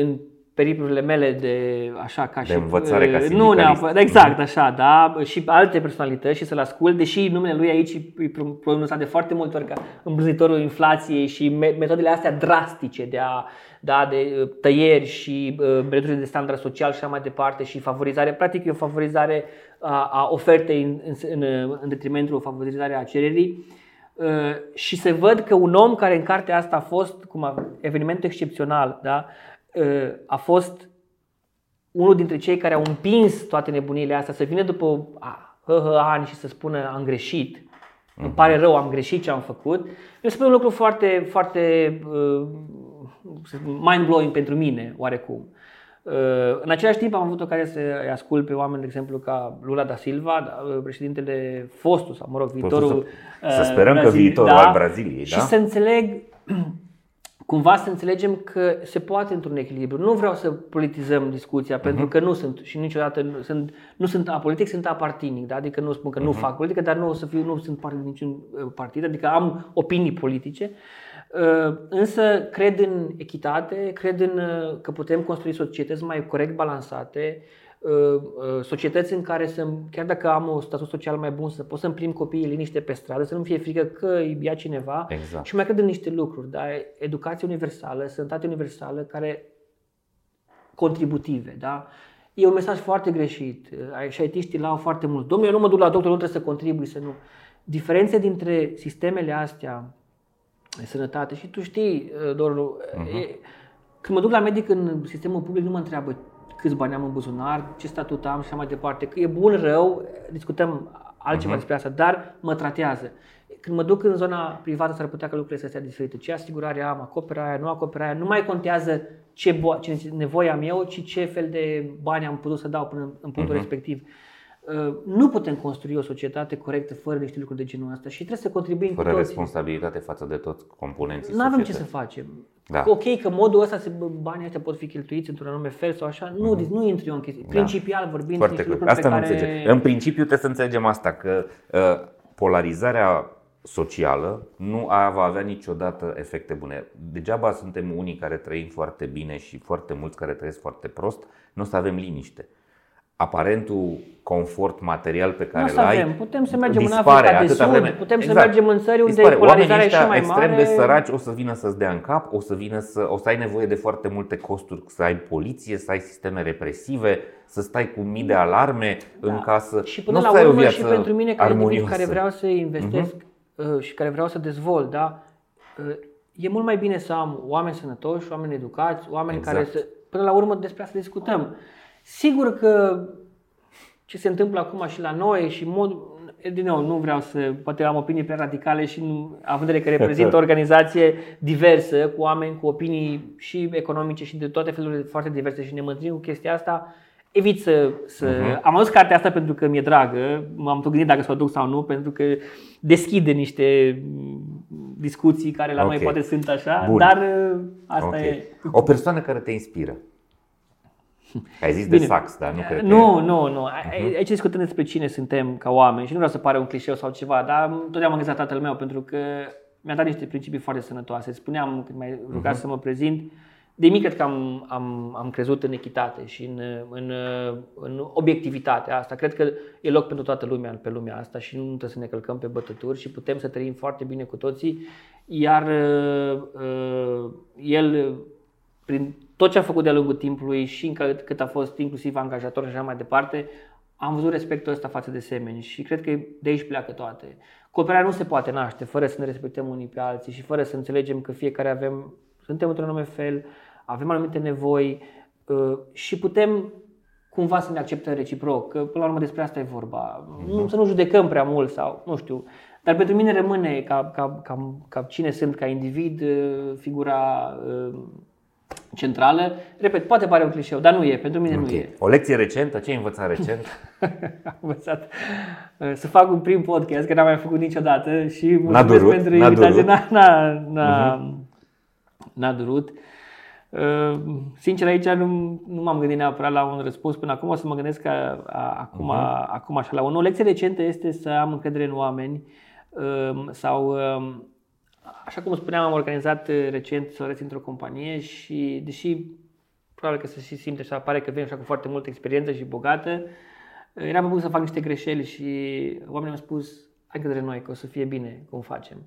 în periplurile mele de așa ca Mhm. De și învățare ca uh, Nu sindicalist. neapărat, exact așa, da, și alte personalități și să-l ascult, deși numele lui aici e pro- pronunțat de foarte multe ori ca îmbrăzitorul inflației și me- metodele astea drastice de a da, de uh, tăieri și uh, reducere de standard social și așa mai departe și favorizare, practic e o favorizare a, a ofertei în, în, în, în detrimentul favorizarea a cererii. Uh, și se văd că un om care în cartea asta a fost, cum a, eveniment excepțional, da, uh, a fost unul dintre cei care au împins toate nebunile astea să vină după a, hă, hă, ani și să spună am greșit, îmi pare rău, am greșit ce am făcut, mi se pare un lucru foarte, foarte uh, mind-blowing pentru mine, oarecum. Uh, În același timp am avut ocazia să îi ascult pe oameni, de exemplu, ca Lula da Silva, da, președintele fostul, sau mă rog, viitorul să, să uh, sperăm că Brazil- viitorul al Braziliei, și da? să înțeleg cumva să înțelegem că se poate într-un echilibru. Nu vreau să politizăm discuția, Mhm. pentru că nu sunt și niciodată nu sunt, nu sunt apolitic, sunt apartinic, da? adică nu spun că nu Mhm. fac politică, dar nu o să fiu, nu sunt parte din niciun uh, partid, adică am opinii politice. Uh, Însă cred în echitate, cred în uh, că putem construi societăți mai corect balansate, uh, uh, societăți în care să, chiar dacă am un statut social mai bun, să pot să-mi prim copiii în liniște pe stradă, să nu fie frică că îi ia cineva. Exact. Și mai cred în niște lucruri, da? educație universală, sănătate universală, care contributive. Da? E un mesaj foarte greșit uh, și aitiștii l-au foarte mult. Domnule, eu nu mă duc la doctor, nu trebuie să contribui, să nu. Diferențe dintre sistemele astea de sănătate și tu știi, uh, Doru, uh-huh. e, când mă duc la medic în sistemul public nu mă întreabă câți bani am în buzunar, ce statut am și așa mai departe. Că e bun, rău, discutăm altceva uh-huh. despre asta, dar mă tratează. Când mă duc în zona privată s-ar putea ca lucrurile să stea diferite. Ce asigurare am, acoperă aia, nu acoperă aia, nu mai contează ce, bo- ce nevoie am eu, ci ce fel de bani am putut să dau până în, în punctul uh-huh. respectiv. Uh, nu putem construi o societate corectă fără niște lucruri de genul ăsta și trebuie să contribuim Fără cu toții. responsabilitate față de toți componenții Nu avem ce să societății. facem. Da. Ok, că modul ăsta, se, banii ăștia pot fi cheltuiți într-un anume fel sau așa, nu, uh-huh. nu intru eu în chestii. Principial vorbind, Mhm. Foarte niște clar. lucruri Asta pe nu care... înțelegem. În principiu trebuie să înțelegem asta, că uh, polarizarea socială nu a, va avea niciodată efecte bune. Degeaba suntem unii care trăim foarte bine și foarte mulți care trăiesc foarte prost, nu o să avem liniște. Aparentul confort material pe Nu care o îl să ai avem. Putem să mergem în dispare Africa de atâta Sud, vreme. putem să Exact. mergem în țări unde Dispare. polarizarea Oamenii e și ăștia mai extrem mare. de săraci o să vină să-ți dea în cap, o să vină să, o să ai nevoie de foarte multe costuri, să ai poliție, să ai sisteme represive, să stai cu mii de alarme în casă. Și până Nu o la să ai o urmă viață și pentru mine ca individ armonioasă. care vreau să investesc Mhm. uh, și care vreau să dezvolt, da? Uh, E mult mai bine să am oameni sănătoși, oameni educați, oameni Exact. care să... Până la urmă despre asta discutăm. Sigur că ce se întâmplă acum și la noi și mod din nou, nu vreau să, poate am opinii prea radicale și nu, având în vedere că reprezint o organizație diversă, cu oameni cu opinii și economice și de toate felurile foarte diverse și ne mândrim cu chestia asta, evit să... să Mhm. Am adus cartea asta pentru că mi-e dragă, m-am tot gândit dacă să o duc sau nu, pentru că deschide niște mm, discuții care la noi Ok. poate sunt așa, Bun. dar uh, asta Ok. e... O persoană care te inspiră. Ai zis Bine. de sax, dar nu cred că Nu, nu, nu. A- Aici discutăm despre cine suntem ca oameni și nu vreau să pare un clișeu sau ceva, dar totdeauna am gândit la tatăl meu pentru că mi-a dat niște principii foarte sănătoase. Spuneam când m-ai rugat să mă prezint, de mic cred că am, am, am crezut în echitate și în, în, în obiectivitate asta. Cred că e loc pentru toată lumea pe lumea asta și nu trebuie să ne călcăm pe bătături și putem să trăim foarte bine cu toții. Iar uh, uh, el prin tot ce a făcut de-a lungul timpului și încă cât a fost inclusiv angajator și așa mai departe, am văzut respectul ăsta față de semeni și cred că de aici pleacă toate. Cooperarea nu se poate naște fără să ne respectăm unii pe alții și fără să înțelegem că fiecare avem, suntem într-un anume fel, avem anumite nevoi uh, și putem cumva să ne acceptăm reciproc, că până la urmă despre asta e vorba. Nu, să nu judecăm prea mult sau nu știu. Dar pentru mine rămâne ca, ca, ca, ca cine sunt ca individ uh, figura uh, centrală. Repet, poate pare un clișeu, dar nu e, pentru mine Ok. nu e. O lecție recentă? Ce ai învățat recent? Am învățat uh, să fac un prim podcast, că n-am mai făcut niciodată și mulțumesc durut, pentru n-a invitație. durut. Mhm. N-a, n-a, n-a, n-a durut. Uh, Sincer, aici nu, nu m-am gândit neapărat la un răspuns până acum, o să mă gândesc că a, acum, Mhm. acum așa la unul. O lecție recentă este să am încredere în oameni um, sau, um, așa cum spuneam, am organizat uh, recent Soreți într-o companie și deși probabil că se și simte și pare că vin așa cu foarte multă experiență și bogată, uh, eram pe punct să fac niște greșeli și oamenii mi-au spus, ai încredere în noi că o să fie bine cum facem.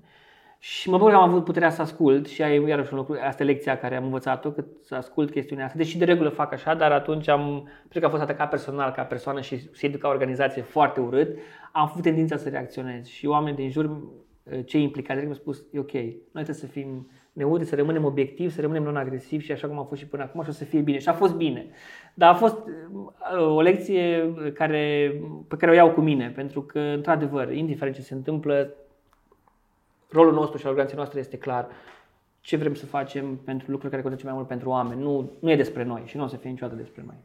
Și mă bucur că am avut puterea să ascult și ai iarăși un lucru, asta e lecția care am învățat-o, că să ascult chestiunea asta. Deși de regulă fac așa, dar atunci am, cred că am fost atacat personal ca persoană și se ca organizație foarte urât, am avut tendința să reacționez și oamenii din jur, cei implicați, mi-au spus, e ok, noi trebuie să fim neutri, să rămânem obiectivi, să rămânem non-agresivi și așa cum a fost și până acum și o să fie bine. Și a fost bine. Dar a fost uh, o lecție care, pe care o iau cu mine, pentru că, într-adevăr, indiferent ce se întâmplă, rolul nostru și al organizației noastre este clar ce vrem să facem pentru lucruri care contează mai mult pentru oameni. Nu, nu e despre noi și nu o să fie niciodată despre noi.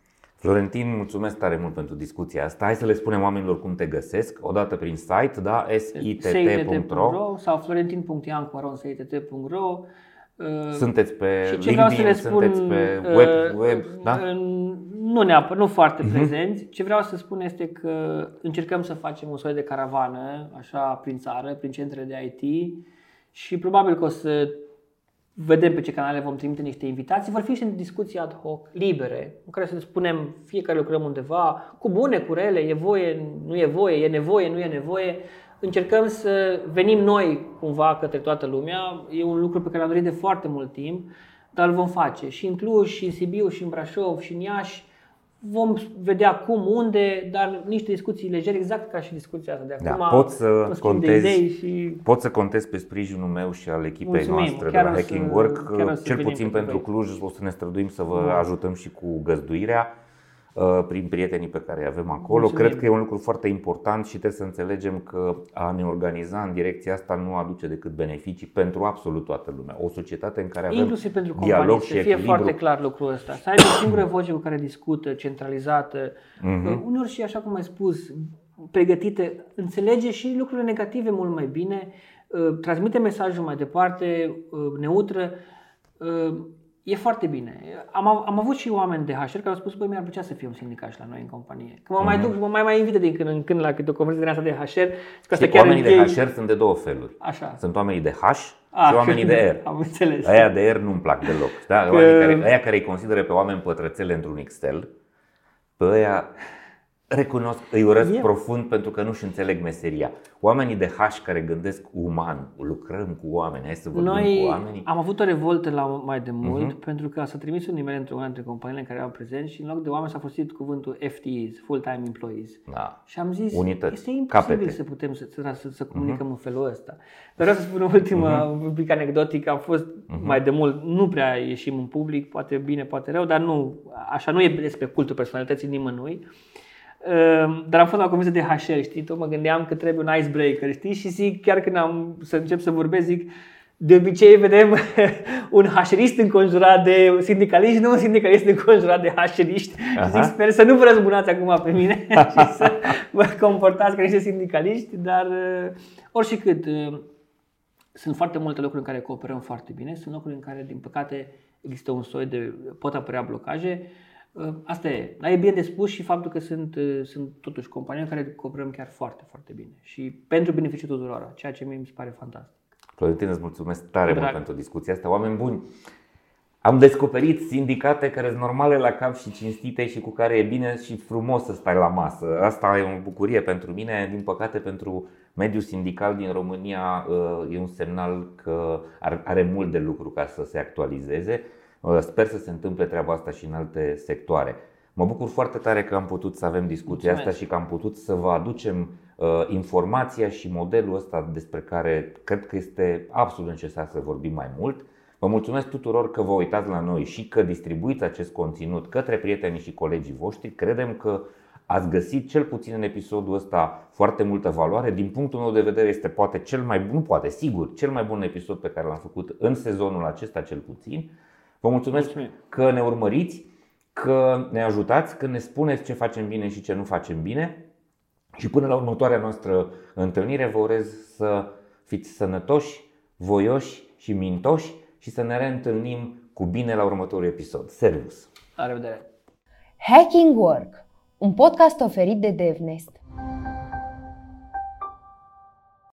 Florentin, mulțumesc tare mult pentru discuția asta. Hai să le spunem oamenilor cum te găsesc. Odată prin site, da, sitt.ro. sau florentin.iancu.sitt.ro Sunteți pe și ce vreau să LinkedIn, le spun, sunteți pe uh, web, web uh, da? nu neapărat, nu foarte Mhm. prezenți. Ce vreau să spun este că încercăm să facem un soi de caravană, așa, prin țară, prin centrele de IT și probabil că o să vedem pe ce canale vom trimite niște invitații. Vor fi niște discuții ad hoc, libere, în care să ne spunem fiecare lucrăm undeva, cu bune, cu rele, e voie, nu e voie, e nevoie, nu e nevoie. Încercăm să venim noi cumva către toată lumea. E un lucru pe care l-am dorit de foarte mult timp, dar îl vom face și în Cluj, și în Sibiu, și în Brașov, și în Iași. Vom vedea cum, unde, dar niște discuții legere, exact ca și discuția asta de Da, acum. pot să un schimb de contezi- idei și Pot să contez pe sprijinul meu și al echipei Mulțumim, noastre de chiar la o să- Hacking Work. chiar o să Cel venim puțin pe pentru voi. Cluj o să ne străduim să vă ajutăm și cu găzduirea uh, prin prietenii pe care îi avem acolo. Mulțumim. Cred că e un lucru foarte important și trebuie să înțelegem că a ne organiza în direcția asta nu aduce decât beneficii pentru absolut toată lumea. O societate în care avem Inclusiv pentru dialog companii, și să fie echilibru. foarte clar lucrul ăsta. Să aibă o singură voce cu care discută, centralizată, Mhm. uneori și așa cum ai spus, pregătită, înțelege și lucrurile negative mult mai bine, uh, transmite mesajul mai departe, uh, neutră. Uh, E foarte bine. Am, av- am avut și oameni de HR care au spus, băi, mi-ar plăcea să fiu un sindicat și la noi în companie. Că mă mai Mhm. duc, mă mai mai invită din când în când la câte o conferință din asta de HR. Și că asta Și chiar oamenii de închei- HR sunt de două feluri. Așa. Sunt oamenii de H Ah, și oamenii de R. Am înțeles. Aia de R nu-mi plac deloc. Da? Că- Oamenii care, aia care îi consideră pe oameni pătrățele într-un Excel, pe aia recunosc, îi urăsc E- profund pentru că nu-și înțeleg meseria. Oamenii de H care gândesc uman, lucrăm cu oameni, hai să vorbim cu Noi oamenii. am avut o revoltă la mai de mult Mhm. pentru că s-a trimis un e-mail într-una dintre companiile în care erau prezenți și în loc de oameni s-a folosit cuvântul FTEs, Full-Time Employees. Da. Și am zis, Unități, este imposibil capete. să putem să, să, să, să comunicăm în felul ăsta. Dar vreau să spun o ultimă un pic anecdotic. Am fost mai de mult, nu prea ieșim în public, poate bine, poate rău, dar nu, așa nu e despre cultul personalității nimănui. Ehm, Dar am fost la o conferință de HR, știi, tot mă gândeam că trebuie un icebreaker, știi, și zic, chiar când am să încep să vorbesc, zic, de obicei vedem un hașerist înconjurat de sindicaliști, nu un sindicalist înconjurat de hașeriști. Și Aha. zic, sper să nu vă răzbunați acum pe mine și să vă comportați ca niște sindicaliști, dar uh, oricât, uh, sunt foarte multe locuri în care cooperăm foarte bine, sunt locuri în care, din păcate, există un soi de, pot apărea blocaje. Uh, Asta e. Dar e bine de spus și faptul că sunt, uh, sunt totuși companii în care cooperăm chiar foarte, foarte bine. Și pentru beneficiul tuturor, ceea ce mie mi se pare fantastic. Florentin, îți mulțumesc tare Drag. mult pentru discuția asta. Oameni buni, am descoperit sindicate care sunt normale la cap și cinstite și cu care e bine și frumos să stai la masă. Asta e o bucurie pentru mine. Din păcate, pentru mediul sindical din România uh, e un semnal că ar- are mult de lucru ca să se actualizeze. Uh, Sper să se întâmple treaba asta și în alte sectoare. Mă bucur foarte tare că am putut să avem discuția Mulțumesc. asta și că am putut să vă aducem uh, informația și modelul ăsta despre care cred că este absolut necesar să vorbim mai mult. Vă mulțumesc tuturor că vă uitați la noi și că distribuiți acest conținut către prietenii și colegii voștri. Credem că ați găsit cel puțin în episodul ăsta foarte multă valoare. Din punctul meu de vedere este poate cel mai bun, nu poate, sigur, cel mai bun episod pe care l-am făcut în sezonul acesta cel puțin. Vă mulțumesc Mulțumim. că ne urmăriți, că ne ajutați, că ne spuneți ce facem bine și ce nu facem bine. Și până la următoarea noastră întâlnire vă urez să fiți sănătoși, voioși și mintoși și să ne reîntâlnim cu bine la următorul episod. Servus! La revedere! Hacking Work, un podcast oferit de DevNest.